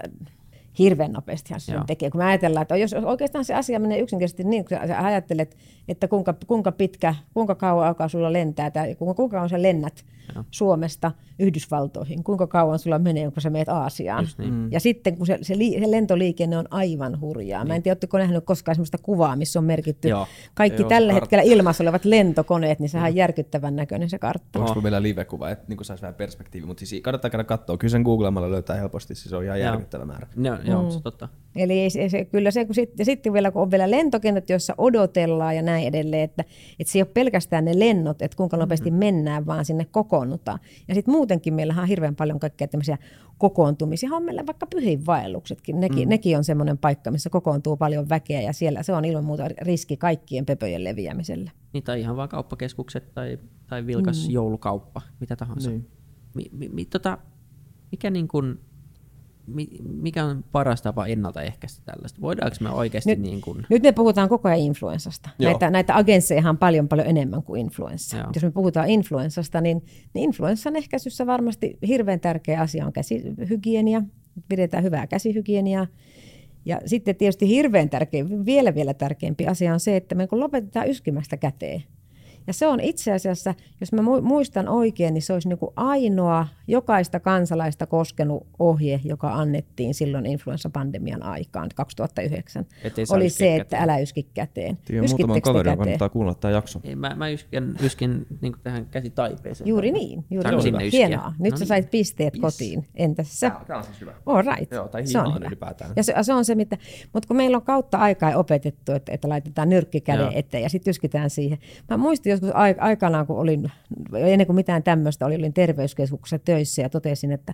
hirveän nopeastihan se tekee. Kun mä ajatellaan, että jos oikeastaan se asia menee yksinkertaisesti niin, kun sä ajattelet, että kuinka, kuinka pitkä, kuinka kauan aikaa sulla lentää, tai kuinka, kuinka kauan sä lennät Joo. Suomesta Yhdysvaltoihin, kuinka kauan sulla menee, kun sä meet Aasiaan. Just niin. Ja sitten kun se, se, li, se lentoliikenne on aivan hurjaa. Mä en tiedä, oletteko nähnyt koskaan sellaista kuvaa, missä on merkitty Joo. kaikki Joo, tällä kartta. hetkellä ilmassa olevat lentokoneet, niin sehän on järkyttävän näköinen se kartta. Onko meillä live-kuva, että niin saisi vähän perspektiivi, mutta siis kannattaa käydä katsoa. Kyllä sen googlaamalla löytää helposti, siis se on ihan järkyttävä määrä. No, joo, se on totta. Eli ei se, se, kyllä se, kun sit, ja sitten vielä kun on vielä lentokentät, joissa odotellaan ja näin edelleen, että, että se ei ole pelkästään ne lennot, että kuinka nopeasti mm-hmm. mennään, vaan sinne kokoonnutaan. Ja sitten muutenkin meillä on hirveän paljon kaikkea tämmöisiä kokoontumisia. On meillä vaikka pyhinvaelluksetkin, nekin, mm. nekin on semmoinen paikka, missä kokoontuu paljon väkeä ja siellä se on ilman muuta riski kaikkien pöpöjen leviämiselle. Niin, tai ihan vaan kauppakeskukset tai, tai vilkas mm. joulukauppa, mitä tahansa. Niin. Mi, mi, mi, tota, mikä, niin kun, mikä on paras tapa ennaltaehkäistä tällaista? Voidaanko me oikeasti Nyt- niin kun, Nyt me puhutaan koko ajan influenssasta. Joo. Näitä, näitä agensseja on paljon paljon enemmän kuin influenssa. Joo. Jos me puhutaan influenssasta, niin, niin influenssan ehkäisyssä varmasti hirveän tärkeä asia on käsihygienia. Pidetään hyvää käsihygieniaa. Ja sitten tietysti hirveän tärkeä, vielä vielä tärkeämpi asia on se, että me kun lopetetaan yskimästä käteen. Ja se on itse asiassa, jos mä mu- muistan oikein, niin se olisi niin kuin ainoa jokaista kansalaista koskenut ohje, joka annettiin silloin influenssapandemian aikaan 2009. Ettei saa Oli se, että käteen. älä yski käteen. Tiedän muutaman kaverin, kannattaa kuunnella tämä jakso. ei, mä, mä yskin, yskin niin tähän käsitaipeeseen. Juuri niin. Juuri niin. sinne yskiä? Hienoa. Nyt No sä niin. sait pisteet Yes. kotiin. Entäs sä? Tämä on siis hyvä. All right. Joo, tai se on hyvä. ylipäätään. Ja se, se on se, mitä, mutta kun meillä on kautta aikaa opetettu, että, että laitetaan nyrkki käden eteen ja sitten yskitään siihen. Mä muistin joskus ai- aikanaan, kun olin, ennen kuin mitään tämmöistä, olin, olin terveyskeskuksessa töissä ja totesin, että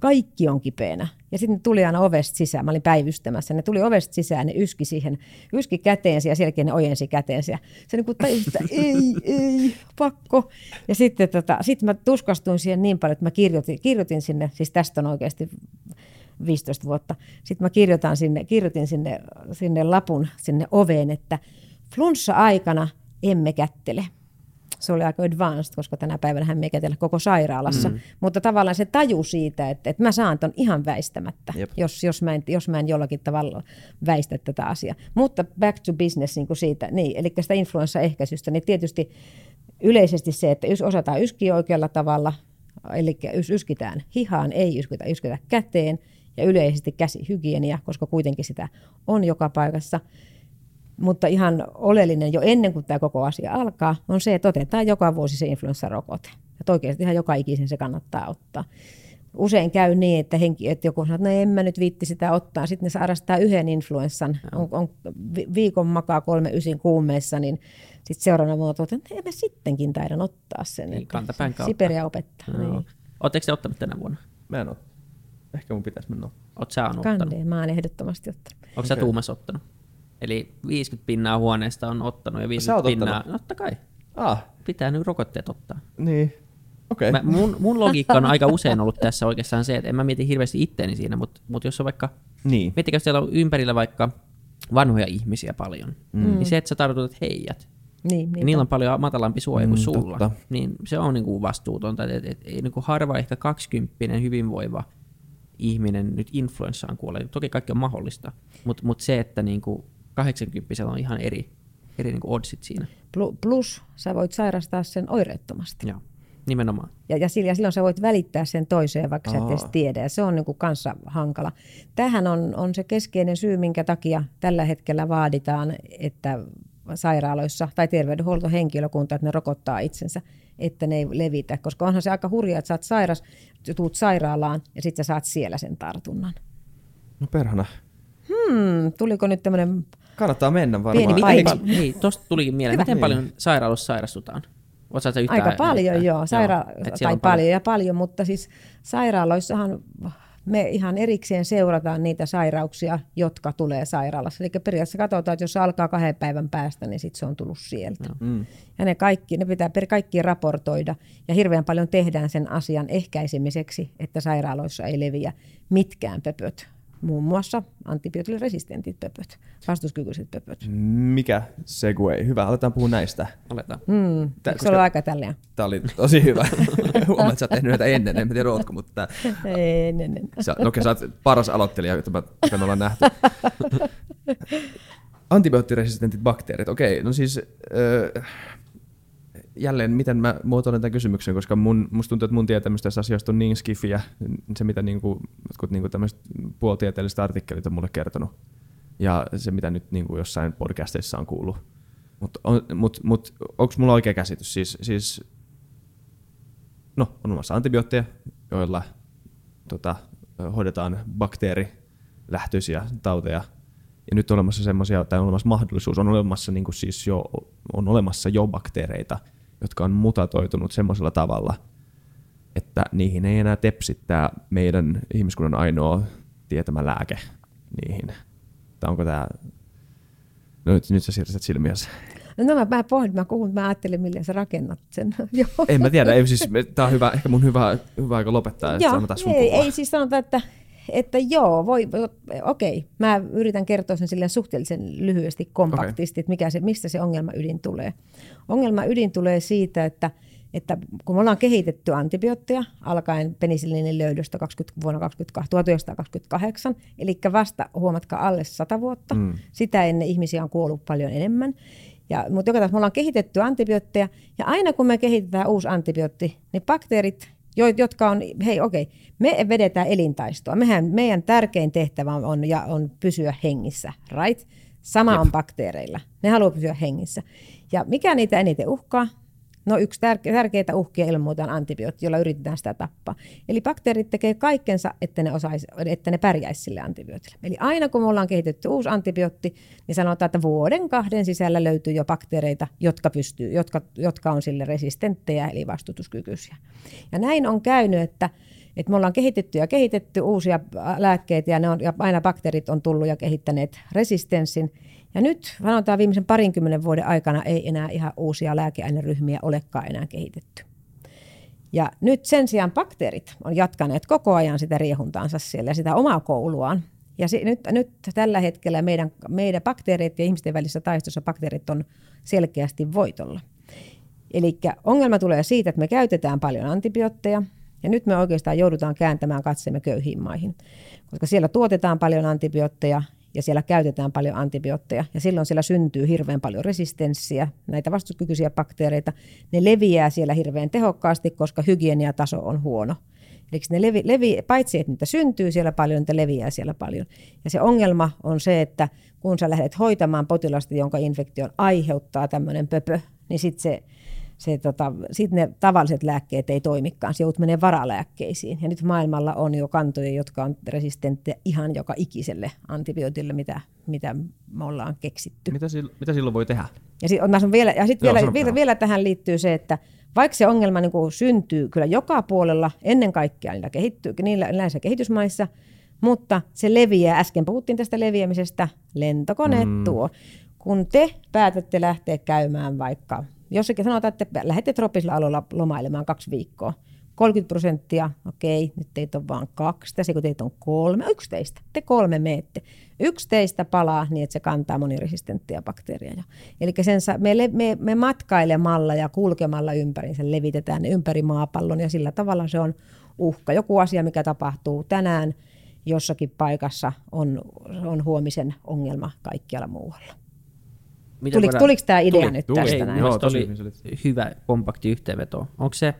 kaikki on kipeänä. Ja sitten ne tuli aina ovesta sisään, mä olin päivystämässä, ne tuli ovesta sisään, ne yski siihen, yski käteensä ja selkeä ne ojensi käteensä. Se niin kuin että ei, ei, pakko. Ja sitten tota, sit mä tuskastuin siihen niin paljon, että mä kirjoitin, kirjoitin sinne, siis tästä on oikeasti 15 vuotta. Sitten mä kirjoitan sinne, kirjoitin sinne, sinne lapun sinne oveen, että flunssa-aikana emme kättele. Se oli aika advanced, koska tänä päivänä me ei kätellä koko sairaalassa. Mm. Mutta tavallaan se taju siitä, että, että mä saan ton ihan väistämättä, Jep. jos, jos, mä en, jos mä en jollakin tavalla väistä tätä asiaa. Mutta back to business niin kuin siitä, niin, eli sitä influenssaehkäisystä, niin tietysti yleisesti se, että jos osataan yskiä oikealla tavalla, eli jos yskitään hihaan, ei yskitä, yskitä käteen, ja yleisesti käsihygienia, koska kuitenkin sitä on joka paikassa. Mutta ihan oleellinen jo ennen kuin tämä koko asia alkaa, on se, että otetaan joka vuosi se influenssarokote. Että oikeasti ihan joka ikisen se kannattaa ottaa. Usein käy niin, että, henki, että joku sanoo, että no en mä nyt viitti sitä ottaa. Sitten ne sairastaa yhden influenssan, on, on vi- viikon makaa kolme ysin kuumeessa, niin sitten seuraavana vuonna totean, että en mä sittenkin taidan ottaa sen. Niin, että kantapään kautta. Siperia opettaa. Joo. Niin. Oletteko te ottanut tänä vuonna? Mä en ole. Ehkä mun pitäisi mennä. Oot sä on ottanut? Kandeen, mä oon ehdottomasti ottanut. Onko sä Okei. Tuumas ottanut? Eli 50 pinnaa huoneesta on ottanut ja Sä 50 oot pinnaa, ottanut? no totta kai, Ah, pitää nyt rokotteet ottaa. niin. Okei. Mä, mun, mun logiikka on aika usein ollut tässä oikeastaan se, että en mä mieti hirveästi itteeni siinä, mutta, mutta jos on vaikka, Niin. miettikää, jos siellä on ympärillä vaikka vanhoja ihmisiä paljon, mm. niin se, että sä tartutat heijät, Niin, niin niillä on paljon matalampi suoja kuin Mm, sulla, totta. niin se on niinku vastuutonta. Et, et, et, ei niinku harva ehkä 20 hyvinvoiva ihminen nyt influenssaan kuolee. Toki kaikki on mahdollista, mutta mut se, että niinku 80 on ihan eri, eri niinku oddsit siinä. Plu- Plus sä voit sairastaa sen oireettomasti. Joo. Nimenomaan. Ja, ja sillä- ja silloin sä voit välittää sen toiseen, vaikka sä et edes tiedä. Ja se on niin kuin kanssa hankala. Tähän on, on se keskeinen syy, minkä takia tällä hetkellä vaaditaan, että sairaaloissa tai terveydenhuoltohenkilökunta, että ne rokottaa itsensä, että ne ei levitä. Koska onhan se aika hurjaa, että sä oot sairas, tuut sairaalaan ja sitten sä saat siellä sen tartunnan. No perhana. Hmm, tuliko nyt tämmöinen Kannattaa mennä varmaan. Pieni Miten hei, tosta tulikin mieleen. Hyvä. Miten Niin. paljon sairaaloissa sairastutaan? Osaatko yhtään Aika paljon heittää? joo, saira- siellä tai on paljon ja paljon, mutta siis sairaaloissahan me ihan erikseen seurataan niitä sairauksia, jotka tulee sairaalassa. Eli periaatteessa katsotaan, että jos se alkaa kahden päivän päästä, niin sitten se on tullut sieltä. Mm. Ja ne, kaikki, ne pitää per kaikki raportoida ja hirveän paljon tehdään sen asian ehkäisemiseksi, että sairaaloissa ei leviä mitkään pöpöt. Muun muassa antibiootiliresistentit pöpöt, vastuskykyiset pöpöt. Mikä segue? Hyvä, aletaan puhua näistä. Aletaan. Hmm. Tää- Eikö se ole aika tälleen? Tämä oli tosi hyvä. Huomaat, että sä oot tehnyt näitä ennen, en tiedä ootko, mutta tää, Ei, ne, ne. sä, no okei, sä oot paras aloittelija, jota mä, me ollaan nähty. Antibioottiresistentit bakteerit, okei, no siis öö, jälleen, miten mä muotoilen tämän kysymyksen, koska mun, musta tuntuu, että mun tietämys tässä asiasta on niin skifiä, se mitä niinku, jotkut niinku tämmöiset puolitieteelliset artikkelit on mulle kertonut, ja se mitä nyt niinku jossain podcasteissa on kuullut. Mutta on, mut, mut, onko mulla oikea käsitys? Siis, siis no, on olemassa antibiootteja, joilla tota, hoidetaan bakteerilähtöisiä tauteja. Ja nyt on olemassa semmoisia, tai on olemassa mahdollisuus, on olemassa, niin siis jo, on olemassa jo bakteereita, jotka on mutatoitunut semmoisella tavalla, että niihin ei enää tepsittää meidän ihmiskunnan ainoa tietämä lääke niihin. Tai onko tämä... No nyt, nyt sä siirrät silmiäsi. No, no mä, mä pohdin, mä kuulin, mä ajattelin, millä sä rakennat sen. En mä tiedä, ei, siis, tämä on hyvä, ehkä mun hyvä, hyvä aika lopettaa, että Joo, annetaan sun ei, puhua. ei siis sanota, että, että joo, voi, okei, mä yritän kertoa sen silleen suhteellisen lyhyesti, kompaktisti, että mikä se, mistä se ongelma ydin tulee. Ongelma ydin tulee siitä, että, että kun me ollaan kehitetty antibiootteja alkaen penisillinin löydöstä 20, vuonna 20, 1928, eli vasta huomatkaa alle 100 vuotta, mm. sitä ennen ihmisiä on kuollut paljon enemmän. Ja, mutta joka tapauksessa me ollaan kehitetty antibiootteja, ja aina kun me kehitetään uusi antibiootti, niin bakteerit, jotka on, hei okei, me vedetään elintaistoa. Mehän, meidän tärkein tehtävä on, ja on pysyä hengissä, right? Sama Jep. on bakteereilla. Ne haluaa pysyä hengissä. Ja mikä niitä eniten uhkaa? No yksi tärke- tärkeitä uhkia on antibiootti, jolla yritetään sitä tappaa. Eli bakteerit tekee kaikkensa, että ne, osais, että ne pärjäisi sille antibiootille. Eli aina kun me ollaan kehitetty uusi antibiootti, niin sanotaan, että vuoden kahden sisällä löytyy jo bakteereita, jotka, pystyy, jotka, jotka on sille resistenttejä eli vastustuskykyisiä. Ja näin on käynyt, että että me ollaan kehitetty ja kehitetty uusia lääkkeitä ja, ne on, ja aina bakteerit on tullut ja kehittäneet resistenssin. Ja nyt sanotaan viimeisen parinkymmenen vuoden aikana ei enää ihan uusia lääkeaineryhmiä olekaan enää kehitetty. Ja nyt sen sijaan bakteerit on jatkaneet koko ajan sitä riehuntaansa siellä sitä omaa kouluaan. Ja se, nyt, nyt tällä hetkellä meidän, meidän bakteerit ja ihmisten välissä taistossa bakteerit on selkeästi voitolla. Eli ongelma tulee siitä, että me käytetään paljon antibiootteja, ja nyt me oikeastaan joudutaan kääntämään katseemme köyhiin maihin, koska siellä tuotetaan paljon antibiootteja ja siellä käytetään paljon antibiootteja. Ja silloin siellä syntyy hirveän paljon resistenssiä, näitä vastuskykyisiä bakteereita. Ne leviää siellä hirveän tehokkaasti, koska hygieniataso on huono. Eli ne levi, levi, paitsi että niitä syntyy siellä paljon, niitä leviää siellä paljon. Ja se ongelma on se, että kun sä lähdet hoitamaan potilasta, jonka infektion aiheuttaa tämmöinen pöpö, niin sitten se se, tota, sit ne tavalliset lääkkeet ei toimikaan, se joudut menee varalääkkeisiin. Ja nyt maailmalla on jo kantoja, jotka on resistenttejä ihan joka ikiselle antibiootille, mitä, mitä me ollaan keksitty. Mitä, sil, mitä silloin voi tehdä? Ja sitten vielä, ja sit Joo, vielä, vielä, vielä tähän liittyy se, että vaikka se ongelma niin kuin syntyy kyllä joka puolella, ennen kaikkea niillä kehittyy, niillä, näissä kehitysmaissa, mutta se leviää. Äsken puhuttiin tästä leviämisestä. Lentokone mm. tuo. Kun te päätätte lähteä käymään vaikka, jossakin sanotaan, että lähdette tropisilla alueella lomailemaan kaksi viikkoa, 30 prosenttia, okei, nyt teitä on vain kaksi, tässä kun teitä on kolme, yksi teistä, te kolme meette. Yksi teistä palaa niin, että se kantaa moniresistenttiä bakteereja. Eli sen, me, me, me matkailemalla ja kulkemalla ympäri, sen levitetään ympäri maapallon ja sillä tavalla se on uhka. Joku asia, mikä tapahtuu tänään jossakin paikassa, on, on huomisen ongelma kaikkialla muualla. Tuliko, tuliko tämä idea tuli, nyt tuli, tästä ei, näin? Joo, oli hyvä kompakti yhteenveto. Onko se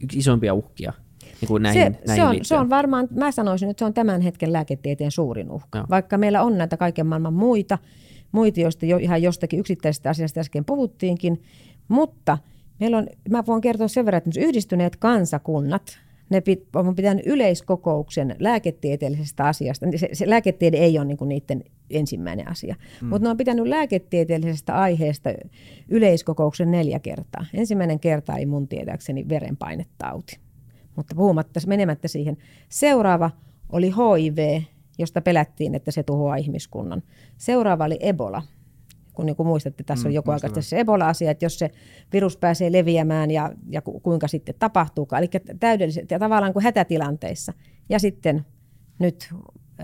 yksi isompia uhkia niin kuin näihin, se, näihin se, on, se on varmaan, mä sanoisin, että se on tämän hetken lääketieteen suurin uhka. Joo. Vaikka meillä on näitä kaiken maailman muita, muita joista jo, ihan jostakin yksittäisestä asiasta äsken puhuttiinkin, mutta meillä on, mä voin kertoa sen verran, että yhdistyneet kansakunnat, ne pit, on pitänyt yleiskokouksen lääketieteellisestä asiasta. Se, se lääketiede ei ole niinku niiden ensimmäinen asia, mm. mutta ne on pitänyt lääketieteellisestä aiheesta yleiskokouksen neljä kertaa. Ensimmäinen kerta ei mun tietääkseni verenpainetauti, mutta puhumatta, menemättä siihen. Seuraava oli HIV, josta pelättiin, että se tuhoaa ihmiskunnan. Seuraava oli Ebola, kun niin kuin muistatte, tässä mm, on joku aika se Ebola-asia, että jos se virus pääsee leviämään ja, ja kuinka sitten tapahtuukaan. Eli täydelliset ja tavallaan kuin hätätilanteissa. Ja sitten nyt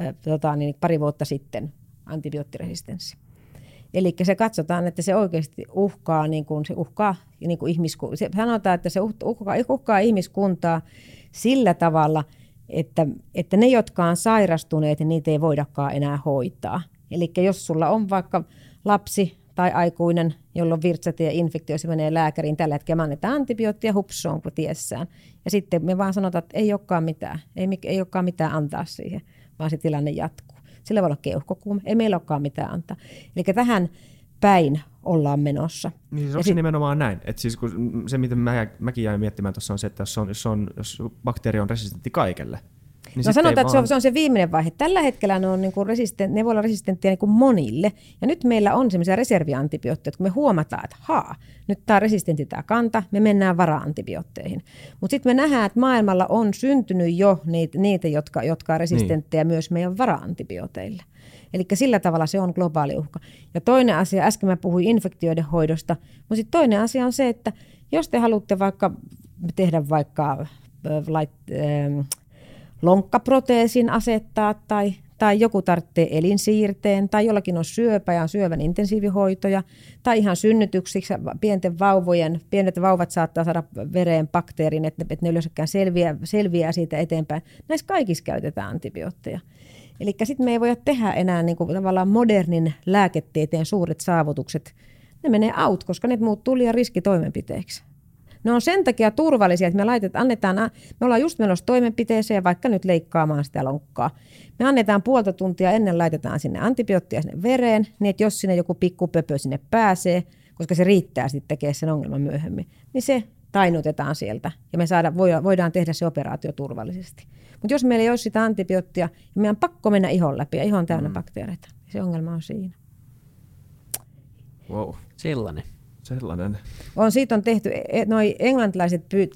äh, tota, niin pari vuotta sitten antibioottiresistenssi. Eli se katsotaan, että se oikeasti uhkaa, niin kuin, se uhkaa niin kuin ihmisku- se sanotaan, että se uhkaa, uhkaa ihmiskuntaa sillä tavalla, että, että ne, jotka on sairastuneet, niin niitä ei voidakaan enää hoitaa. Eli jos sulla on vaikka lapsi tai aikuinen, jolla on virtsatie-infektio, se menee lääkäriin, tällä hetkellä me annetaan antibioottia, hups, on tiessään. Ja sitten me vaan sanotaan, että ei olekaan mitään, ei, ei olekaan mitään antaa siihen, vaan se tilanne jatkuu. Sillä voi olla keuhkokuume, ei meillä olekaan mitään antaa. Eli tähän päin ollaan menossa. Niin siis onko se nimenomaan näin? Et siis kun se, mitä mä, mäkin jäin miettimään tuossa on se, että jos, on, jos, on, jos bakteeri on resistentti kaikelle, niin no sanotaan, että se, on, se on se viimeinen vaihe. Tällä hetkellä ne, on niin kuin resistent, ne voi olla resistenttiä niin kuin monille. Ja nyt meillä on sellaisia reserviantibiootteja, kun me huomataan, että haa, nyt tämä on resistentti tämä kanta, me mennään vara-antibiootteihin. Mutta sitten me nähdään, että maailmalla on syntynyt jo niitä, niitä jotka, jotka on resistenttejä niin. myös meidän vara-antibiooteille. Eli sillä tavalla se on globaali uhka. Ja toinen asia, äsken mä puhuin infektioiden hoidosta, mutta sitten toinen asia on se, että jos te haluatte vaikka tehdä vaikka lait, lonkkaproteesin asettaa tai, tai joku tarvitsee elinsiirteen tai jollakin on syöpä ja on syövän intensiivihoitoja tai ihan synnytyksiksi pienten vauvojen, pienet vauvat saattaa saada vereen bakteerin, että, että ne yleensäkään selviää, selviää siitä eteenpäin. Näissä kaikissa käytetään antibiootteja. Eli sitten me ei voida tehdä enää niin kuin tavallaan modernin lääketieteen suuret saavutukset. Ne menee out, koska ne muuttuu liian riskitoimenpiteiksi. Ne on sen takia turvallisia, että me laitet, annetaan, me ollaan just menossa toimenpiteeseen, vaikka nyt leikkaamaan sitä lonkkaa. Me annetaan puolta tuntia ennen, laitetaan sinne antibioottia sinne vereen, niin että jos sinne joku pikkupöpö sinne pääsee, koska se riittää sitten tekemään sen ongelman myöhemmin, niin se tainutetaan sieltä ja me saada, voidaan tehdä se operaatio turvallisesti. Mutta jos meillä ei ole sitä antibioottia, niin meidän on pakko mennä ihon läpi ja ihon täynnä mm. bakteereita. Se ongelma on siinä. Wow. Sellainen. Sellainen. On, siitä on tehty, e, noi englantilaiset pyyt,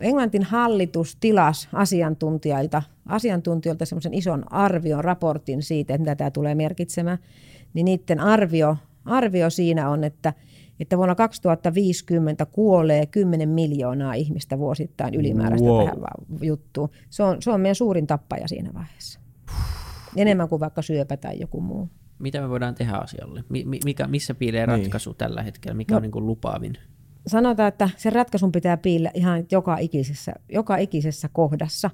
Englantin hallitus tilas asiantuntijoilta, asiantuntijoilta semmoisen ison arvion, raportin siitä, että mitä tämä tulee merkitsemään. Niin niiden arvio, arvio siinä on, että, että vuonna 2050 kuolee 10 miljoonaa ihmistä vuosittain ylimääräistä wow. tähän juttuun. Se on, se on meidän suurin tappaja siinä vaiheessa. Enemmän kuin vaikka syöpä tai joku muu mitä me voidaan tehdä asialle? Mikä, missä piilee niin. ratkaisu niin. tällä hetkellä? Mikä no, on niin kuin lupaavin? Sanotaan, että sen ratkaisun pitää piillä ihan joka ikisessä, joka ikisessä kohdassa.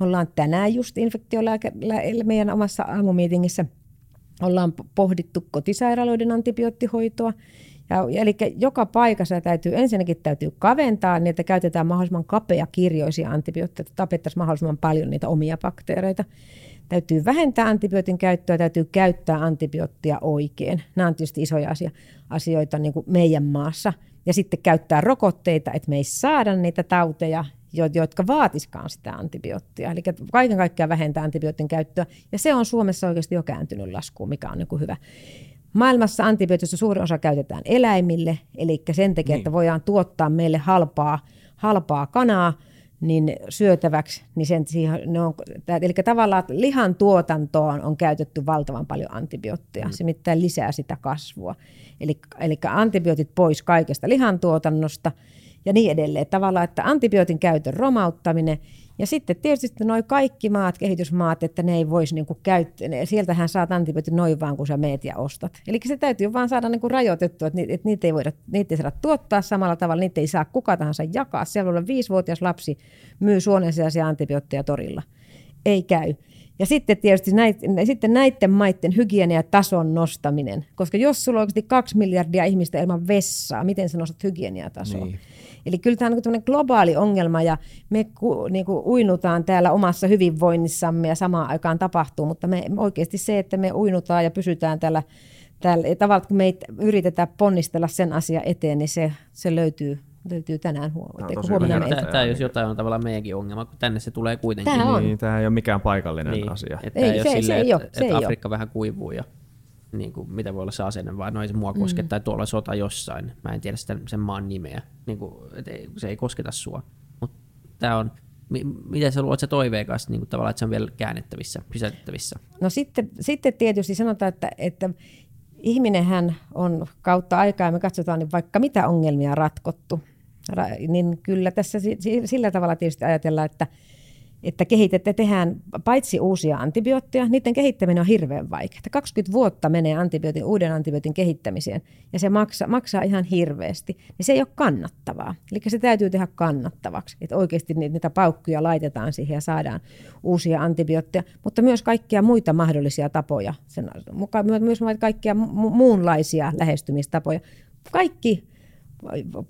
Me ollaan tänään just infektiolääke meidän omassa aamumiitingissä ollaan pohdittu kotisairaaloiden antibioottihoitoa. Ja, eli joka paikassa täytyy, ensinnäkin täytyy kaventaa, niin että käytetään mahdollisimman kapea kirjoisia antibiootteja, että tapettaisiin mahdollisimman paljon niitä omia bakteereita. Täytyy vähentää antibiootin käyttöä, täytyy käyttää antibioottia oikein. Nämä on tietysti isoja asia, asioita niin kuin meidän maassa. Ja sitten käyttää rokotteita, että me ei saada niitä tauteja, jotka vaatiskaan sitä antibioottia. Eli kaiken kaikkiaan vähentää antibiootin käyttöä. Ja se on Suomessa oikeasti jo kääntynyt laskuun, mikä on niin hyvä. Maailmassa antibiootista suurin osa käytetään eläimille, eli sen takia, niin. että voidaan tuottaa meille halpaa, halpaa kanaa, niin syötäväksi, niin sen, siihen, ne on, eli tavallaan lihan tuotantoon on käytetty valtavan paljon antibiootteja. Mm. Se mitään lisää sitä kasvua. Eli, eli antibiootit pois kaikesta lihantuotannosta ja niin edelleen. Tavallaan, että antibiootin käytön romauttaminen ja sitten tietysti noin kaikki maat, kehitysmaat, että ne ei voisi niinku käyttää, sieltähän saat antibiootin noin vaan, kun sä meet ja ostat. Eli se täytyy vaan saada niinku rajoitettua, että, että niitä, ei voida, niitä ei saada tuottaa samalla tavalla, niitä ei saa kuka tahansa jakaa. Siellä on viisivuotias lapsi myy suonensijaisia antibiootteja torilla. Ei käy. Ja sitten tietysti näit, sitten näiden maiden hygieniatason nostaminen, koska jos sulla on oikeasti kaksi miljardia ihmistä ilman vessaa, miten sä nostat hygieniatasoa? Niin. Eli kyllä tämä on niin globaali ongelma ja me ku, niin kuin uinutaan täällä omassa hyvinvoinnissamme ja samaan aikaan tapahtuu, mutta me oikeasti se, että me uinutaan ja pysytään täällä, täällä tavallaan kun me yritetään ponnistella sen asian eteen, niin se, se löytyy löytyy tänään huomenna. Tämä, tämä jos jotain on tavallaan meidänkin ongelma, kun tänne se tulee kuitenkin. Tämä, on. Niin, tämä ei ole mikään paikallinen niin, asia. Että ei, se, se, ei ole, että, se että Afrikka ole. vähän kuivuu ja niin kuin, mitä voi olla se asenne, vaan no ei se mua koske, mm. tai tuolla sota jossain, mä en tiedä sitä, sen maan nimeä, niin kuin, et ei, se ei kosketa sua. Mutta tämä on, miten sä luot se toiveikas niin kuin tavallaan, että se on vielä käännettävissä, pysäytettävissä? No sitten, sitten tietysti sanotaan, että, että ihminenhän on kautta aikaa, ja me katsotaan niin vaikka mitä ongelmia ratkottu, niin kyllä tässä sillä tavalla tietysti ajatellaan, että että kehitetään, tehdään paitsi uusia antibiootteja, niiden kehittäminen on hirveän vaikeaa. 20 vuotta menee antibiootin, uuden antibiootin kehittämiseen ja se maksaa, maksaa ihan hirveästi. Niin se ei ole kannattavaa. Eli se täytyy tehdä kannattavaksi, että oikeasti niitä paukkuja laitetaan siihen ja saadaan uusia antibiootteja, mutta myös kaikkia muita mahdollisia tapoja, sen, myös kaikkia muunlaisia lähestymistapoja. Kaikki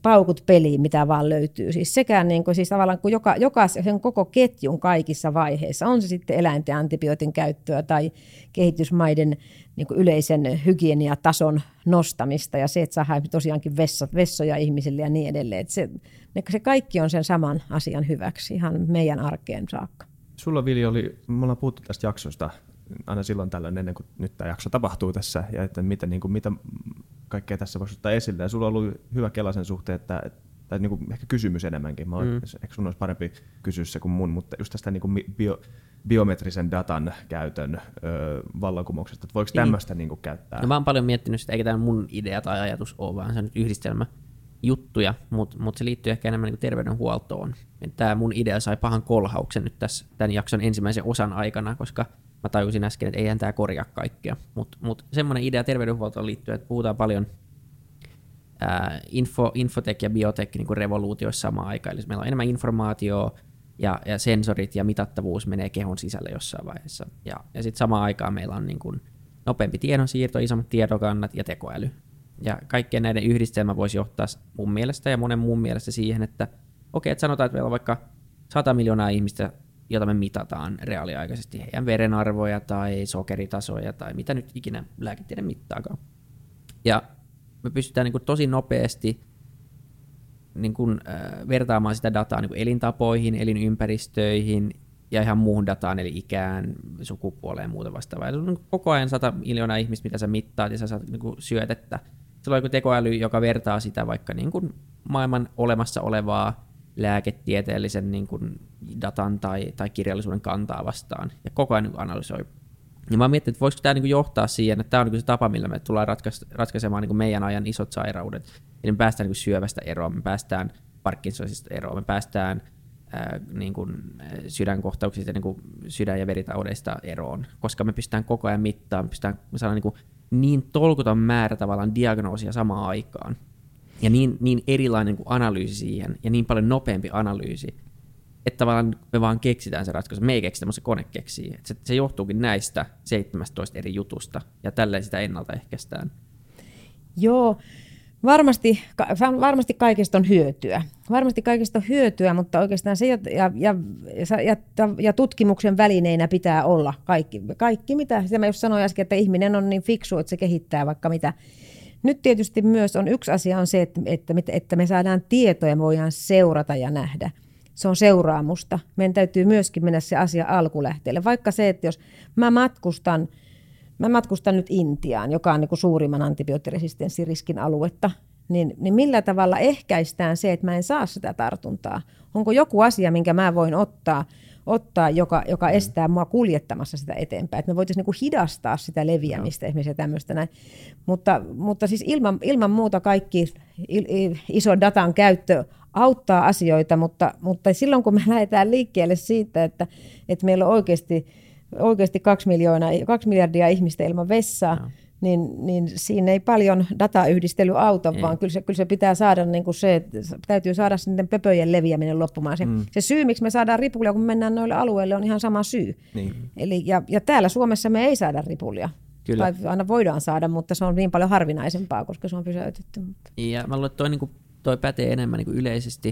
paukut peliin, mitä vaan löytyy. Siis sekä niin kuin, siis tavallaan kuin joka, joka sen koko ketjun kaikissa vaiheissa, on se sitten eläinten antibiootin käyttöä tai kehitysmaiden niin kuin yleisen hygieniatason nostamista ja se, että saadaan tosiaankin vessat, vessoja ihmisille ja niin edelleen. Että se, se kaikki on sen saman asian hyväksi ihan meidän arkeen saakka. Sulla Vili oli, me ollaan puhuttu tästä jaksosta aina silloin tällöin ennen kuin nyt tämä jakso tapahtuu tässä, ja että mitä, niin kuin, mitä kaikkea tässä voisi ottaa esille. Ja sulla on ollut hyvä kela sen suhteen, että, tai niin kuin ehkä kysymys enemmänkin. Mä olen, mm. Ehkä sun olisi parempi kysyä se kuin mun, mutta just tästä niin kuin bio, biometrisen datan käytön ö, vallankumouksesta, että voiko niin. tämmöistä niin kuin käyttää? No mä oon paljon miettinyt sitä, eikä tämä mun idea tai ajatus ole, vaan se on nyt yhdistelmä juttuja, mutta mut se liittyy ehkä enemmän niin terveydenhuoltoon. Tämä mun idea sai pahan kolhauksen nyt tässä tämän jakson ensimmäisen osan aikana, koska mä tajusin äsken, että eihän tämä korjaa kaikkea. Mutta mut semmoinen idea terveydenhuoltoon liittyy, että puhutaan paljon ää, info, infotech ja biotech niin revoluutioissa samaan aikaan. Eli meillä on enemmän informaatiota ja, ja sensorit ja mitattavuus menee kehon sisälle jossain vaiheessa. Ja, ja sitten samaan aikaan meillä on niin kuin nopeampi tiedonsiirto, isommat tietokannat ja tekoäly. Ja kaikkien näiden yhdistelmä voisi johtaa mun mielestä ja monen muun mielestä siihen, että okei, okay, että sanotaan, että meillä on vaikka 100 miljoonaa ihmistä jota me mitataan reaaliaikaisesti, heidän verenarvoja tai sokeritasoja tai mitä nyt ikinä lääketiede mittaakaan. Ja me pystytään niin kuin tosi nopeasti niin kuin, äh, vertaamaan sitä dataa niin kuin elintapoihin, elinympäristöihin ja ihan muuhun dataan, eli ikään, sukupuoleen ja muuta vastaavaa. Eli on koko ajan 100 miljoonaa ihmistä, mitä sä mittaat ja sä saat niin kuin syötettä. Se on tekoäly, joka vertaa sitä vaikka niin kuin maailman olemassa olevaa lääketieteellisen niin kuin datan tai, tai kirjallisuuden kantaa vastaan ja koko ajan niin analysoi. Ja mä mietin, että voisiko tämä niin johtaa siihen, että tämä on niin se tapa, millä me tullaan ratkaisemaan niin meidän ajan isot sairaudet. Eli me päästään niin syövästä eroon, me päästään Parkinsonista eroon, me päästään ää, niin kuin sydänkohtauksista, niin kuin sydän- ja veritaudeista eroon, koska me pystytään koko ajan mittaamaan, me pystytään me saadaan niin, kuin niin tolkuton määrä tavallaan diagnoosia samaan aikaan ja niin, niin erilainen kuin analyysi siihen, ja niin paljon nopeampi analyysi, että tavallaan me vaan keksitään se ratkaisu. Me ei keksitä, mutta se kone keksii. Se, se johtuukin näistä 17 eri jutusta, ja tälleen sitä ennaltaehkäistään. Joo, varmasti, varmasti kaikista on hyötyä. Varmasti kaikista on hyötyä, mutta oikeastaan se ja, ja, ja, ja, ja tutkimuksen välineinä pitää olla kaikki. Kaikki mitä, sitä mä just sanoin äsken, että ihminen on niin fiksu, että se kehittää vaikka mitä nyt tietysti myös on yksi asia on se, että, että, että me saadaan tietoja, me voidaan seurata ja nähdä. Se on seuraamusta. Meidän täytyy myöskin mennä se asia alkulähteelle. Vaikka se, että jos mä matkustan, mä matkustan nyt Intiaan, joka on niin kuin suurimman antibioottiresistenssiriskin aluetta, niin, niin millä tavalla ehkäistään se, että mä en saa sitä tartuntaa? Onko joku asia, minkä mä voin ottaa, ottaa joka, joka mm. estää mua kuljettamassa sitä eteenpäin? Että me voitaisiin niin hidastaa sitä leviämistä no. esimerkiksi tämmöistä näin. Mutta, mutta siis ilman, ilman muuta kaikki iso datan käyttö auttaa asioita, mutta, mutta silloin kun me lähdetään liikkeelle siitä, että, että meillä on oikeasti, oikeasti kaksi, miljoonaa, kaksi miljardia ihmistä ilman vessaa, no niin, niin siinä ei paljon datayhdistely auta, ei. vaan kyllä se, kyllä se pitää saada niin kuin se, että täytyy saada sitten pöpöjen leviäminen loppumaan. Se, mm. se syy, miksi me saadaan ripulia, kun me mennään noille alueille, on ihan sama syy. Niin. Eli, ja, ja täällä Suomessa me ei saada ripulia. Kyllä. Tai aina voidaan saada, mutta se on niin paljon harvinaisempaa, koska se on pysäytetty. Mutta. Ja mä luulen, että toi, niin kuin, toi pätee enemmän niin kuin yleisesti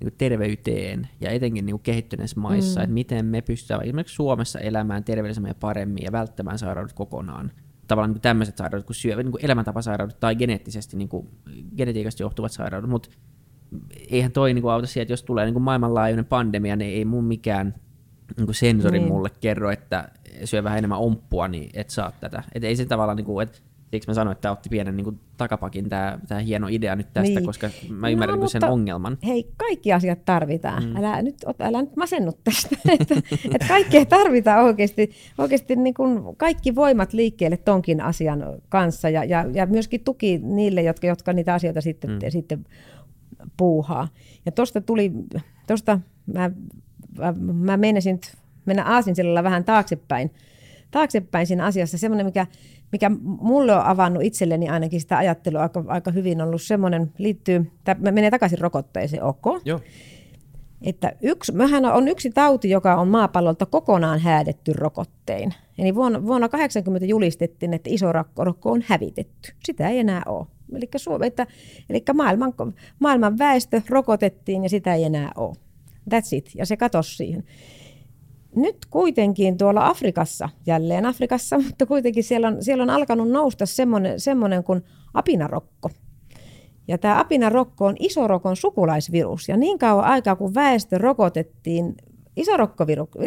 niin kuin terveyteen ja etenkin niin kuin kehittyneissä maissa, mm. että miten me pystytään esimerkiksi Suomessa elämään terveellisemmin ja paremmin ja välttämään sairaudet kokonaan tavallaan niin tämmöiset sairaudet kuin syövä, niin kuin elämäntapasairaudet tai geneettisesti, niin kuin, genetiikasta johtuvat sairaudet, mutta eihän toi niin kuin auta siihen, että jos tulee niin kuin maailmanlaajuinen pandemia, niin ei mun mikään niin kuin sensori niin. mulle kerro, että syö vähän enemmän omppua, niin et saa tätä. Et ei se tavallaan, niin kuin, että Siksi mä sanoin, että tämä otti pienen niin kuin, takapakin tämä, tämä hieno idea nyt tästä, niin. koska mä ymmärrän no, sen ongelman. Hei, kaikki asiat tarvitaan. Mm. Älä, nyt, älä nyt masennu tästä. että, että kaikkea tarvitaan oikeasti. Oikeasti niin kuin kaikki voimat liikkeelle tonkin asian kanssa ja, ja, ja myöskin tuki niille, jotka, jotka niitä asioita sitten, mm. sitten puuhaa. Ja tuosta tuli, tuosta mä, mä, mä menisin mennä aasinsillalla vähän taaksepäin, taaksepäin siinä asiassa. Semmoinen, mikä mikä mulle on avannut itselleni ainakin sitä ajattelua aika, aika hyvin ollut semmoinen, liittyy, tämä menee takaisin rokotteeseen, ok? Joo. Että yksi, mehän on yksi tauti, joka on maapallolta kokonaan häädetty rokottein. Eli vuonna, vuonna 80 julistettiin, että iso rokko on hävitetty. Sitä ei enää ole. Eli, että, eli maailman, maailman väestö rokotettiin ja sitä ei enää ole. That's it. Ja se katosi siihen nyt kuitenkin tuolla Afrikassa, jälleen Afrikassa, mutta kuitenkin siellä on, siellä on alkanut nousta semmoinen, semmoinen kuin apinarokko. Ja tämä apinarokko on isorokon sukulaisvirus. Ja niin kauan aikaa, kun väestö rokotettiin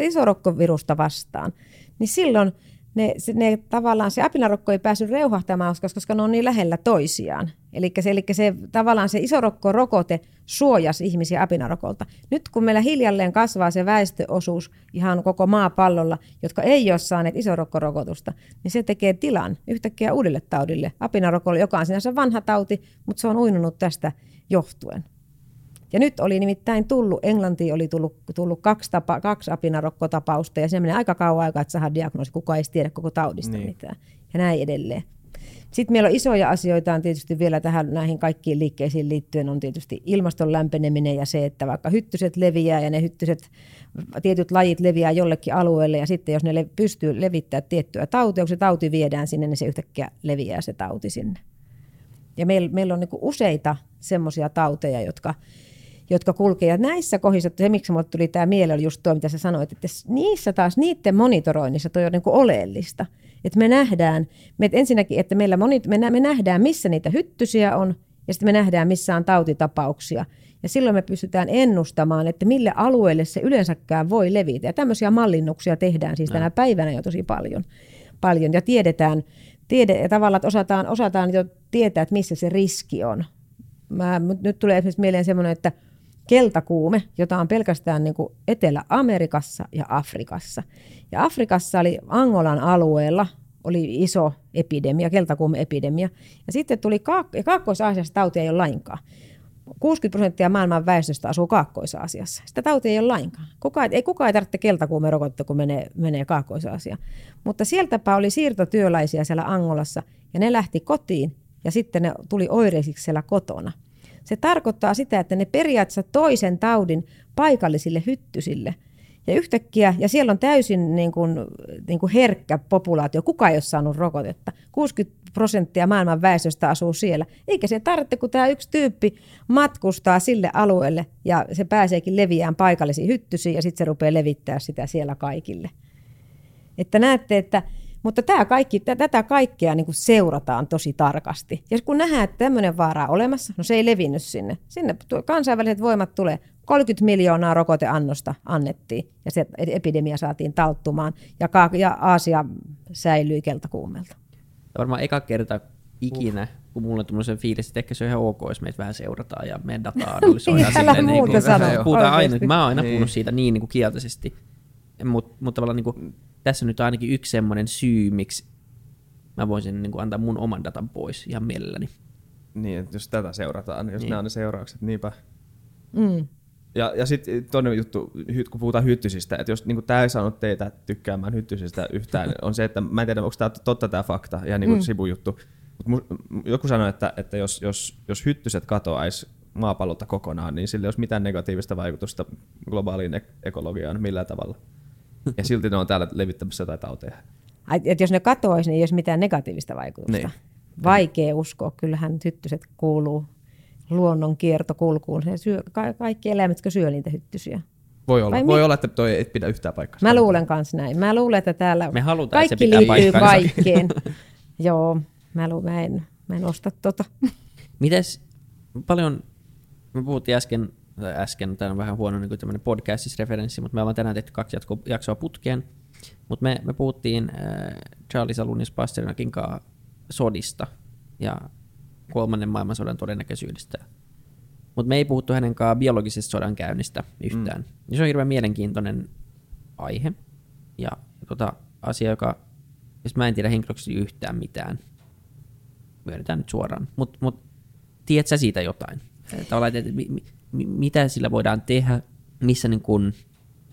isorokkovirusta vastaan, niin silloin ne, ne, tavallaan se apinarokko ei päässyt reuhahtamaan, koska ne on niin lähellä toisiaan. Eli se, eli se tavallaan se isorokko-rokote suojasi ihmisiä apinarokolta. Nyt kun meillä hiljalleen kasvaa se väestöosuus ihan koko maapallolla, jotka ei ole saaneet isorokkorokotusta, niin se tekee tilan yhtäkkiä uudelle taudille, apinarokolle, joka on sinänsä vanha tauti, mutta se on uinunut tästä johtuen. Ja nyt oli nimittäin tullut, Englantiin oli tullut, tullut kaksi, tapa, kaksi apinarokkotapausta, ja se menee aika kauan aikaa, että saadaan diagnoosi, kuka ei tiedä koko taudista niin. mitään. Ja näin edelleen. Sitten meillä on isoja asioita on tietysti vielä tähän näihin kaikkiin liikkeisiin liittyen on tietysti ilmaston lämpeneminen ja se, että vaikka hyttyset leviää ja ne hyttyset, tietyt lajit leviää jollekin alueelle ja sitten jos ne le- pystyy levittämään tiettyä tautia, kun se tauti viedään sinne, niin se yhtäkkiä leviää se tauti sinne. Ja meillä, meillä on niin useita semmoisia tauteja, jotka, jotka kulkee. Ja näissä kohdissa, se miksi minulle tuli tämä mieleen, oli just tuo, mitä sä sanoit, että niissä taas, niiden monitoroinnissa toi on niin oleellista. Että me nähdään, me, ensinnäkin, että meillä moni, me, me nähdään, missä niitä hyttysiä on, ja sitten me nähdään, missä on tautitapauksia. Ja silloin me pystytään ennustamaan, että mille alueelle se yleensäkään voi levitä. Ja tämmöisiä mallinnuksia tehdään siis tänä päivänä jo tosi paljon. paljon. Ja tiedetään, tiede, ja tavallaan, että osataan, osataan jo tietää, että missä se riski on. Mä, nyt tulee esimerkiksi mieleen semmoinen, että keltakuume, jota on pelkästään niin kuin Etelä-Amerikassa ja Afrikassa. Ja Afrikassa oli Angolan alueella oli iso epidemia, keltakuume-epidemia. Ja sitten tuli Kaak- Kaakkois-Aasiassa tautia ei ole lainkaan. 60 prosenttia maailman väestöstä asuu Kaakkois-Aasiassa. Sitä tautia ei ole lainkaan. Kuka, ei kukaan ei tarvitse keltakuume rokotetta, kun menee, menee Kaakkois-Aasiaan. Mutta sieltäpä oli siirtotyöläisiä siellä Angolassa, ja ne lähti kotiin, ja sitten ne tuli oireisiksi siellä kotona – se tarkoittaa sitä, että ne periaatteessa toisen taudin paikallisille hyttysille. Ja yhtäkkiä, ja siellä on täysin niin kuin, niin kuin herkkä populaatio, kuka ei ole saanut rokotetta. 60 prosenttia maailman väestöstä asuu siellä. Eikä se tarvitse, kun tämä yksi tyyppi matkustaa sille alueelle ja se pääseekin leviään paikallisiin hyttysiin ja sitten se rupeaa levittää sitä siellä kaikille. Että näette, että mutta tämä kaikki, tätä kaikkea niin kuin seurataan tosi tarkasti. Ja kun nähdään, että tämmöinen vaara on olemassa, no se ei levinnyt sinne. Sinne kansainväliset voimat tulee. 30 miljoonaa rokoteannosta annettiin ja se epidemia saatiin talttumaan ja, ja Aasia säilyi keltakuumelta. Varmaan eka kerta ikinä, kun mulla on tämmöisen fiilis, että ehkä se on ihan ok, jos meitä vähän seurataan ja meidän dataa analysoidaan. Älä silleen muuta niin kuin, puhutaan aina, mä oon aina Niin. puhunut siitä niin, niin kuin kielteisesti. Mutta mut tavallaan niin kuin, tässä on nyt ainakin yksi semmoinen syy, miksi mä voisin niin kuin, antaa mun oman datan pois ihan mielelläni. Niin, että jos tätä seurataan, niin jos Niin. nämä on ne seuraukset, niinpä. Mm. Ja, ja sitten toinen juttu, kun puhutaan hyttysistä, että jos niin tämä ei saanut teitä tykkäämään hyttysistä yhtään, on se, että mä en tiedä, onko tämä totta tämä fakta, ihan niin kuin mm. sivujuttu. Mut mu- joku sanoi, että, että jos, jos, jos hyttyset katoaisi maapallolta kokonaan, niin sillä ei olisi mitään negatiivista vaikutusta globaaliin ek- ekologiaan millään tavalla. Ja silti ne on täällä levittämässä jotain tauteja. Ai, Et jos ne katoaisi, niin ei olisi mitään negatiivista vaikutusta. Niin. Vaikea uskoa. Kyllähän hyttyset kuuluu luonnon kiertokulkuun. Se syö, ka- kaikki eläimet, jotka syö niitä hyttysiä. Voi olla, Vai voi mi- olla että toi ei pidä yhtään paikkaa. Mä luulen kanssa näin. Mä luulen, että täällä Me halutaan, että se kaikki pitää liittyy kaikkeen. Joo, mä, lu, mä, en, mä en osta tota. Mites paljon, me puhuttiin äsken, äsken, tämä on vähän huono niin tämmöinen podcastis-referenssi, mutta me ollaan tänään tehty kaksi jatko, jaksoa putkeen. Mutta me, me puhuttiin äh, Charlie Salunis Pasternakin kanssa sodista ja kolmannen maailmansodan todennäköisyydestä. Mutta me ei puhuttu hänen kanssaan biologisesta sodan käynnistä yhtään. Mm. Se on hirveän mielenkiintoinen aihe ja tota, asia, joka, jos mä en tiedä henkilöksi yhtään mitään, myönnetään nyt suoraan. Mutta mut, tiedät sä siitä jotain? Tavallaan, että mi, mitä sillä voidaan tehdä, missä, niin kun,